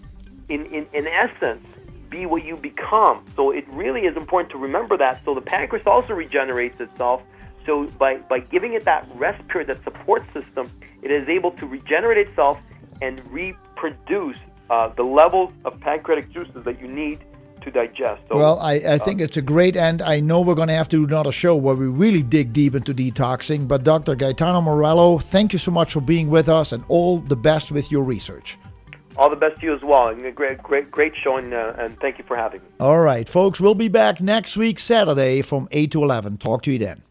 in, in, in essence, be what you become. So it really is important to remember that. So the pancreas also regenerates itself. So by, by giving it that rest period, that support system, it is able to regenerate itself and reproduce uh, the levels of pancreatic juices that you need to digest. So, Well, I, I think it's a great end. I know we're going to have to do another show where we really dig deep into detoxing. But Dr. Gaetano Morello, thank you so much for being with us and all the best with your research. all the best to you as well. And a great, great, great show, and, uh, and thank you for having me. All right, folks, we'll be back next week, Saturday from 8 to 11. Talk to you then.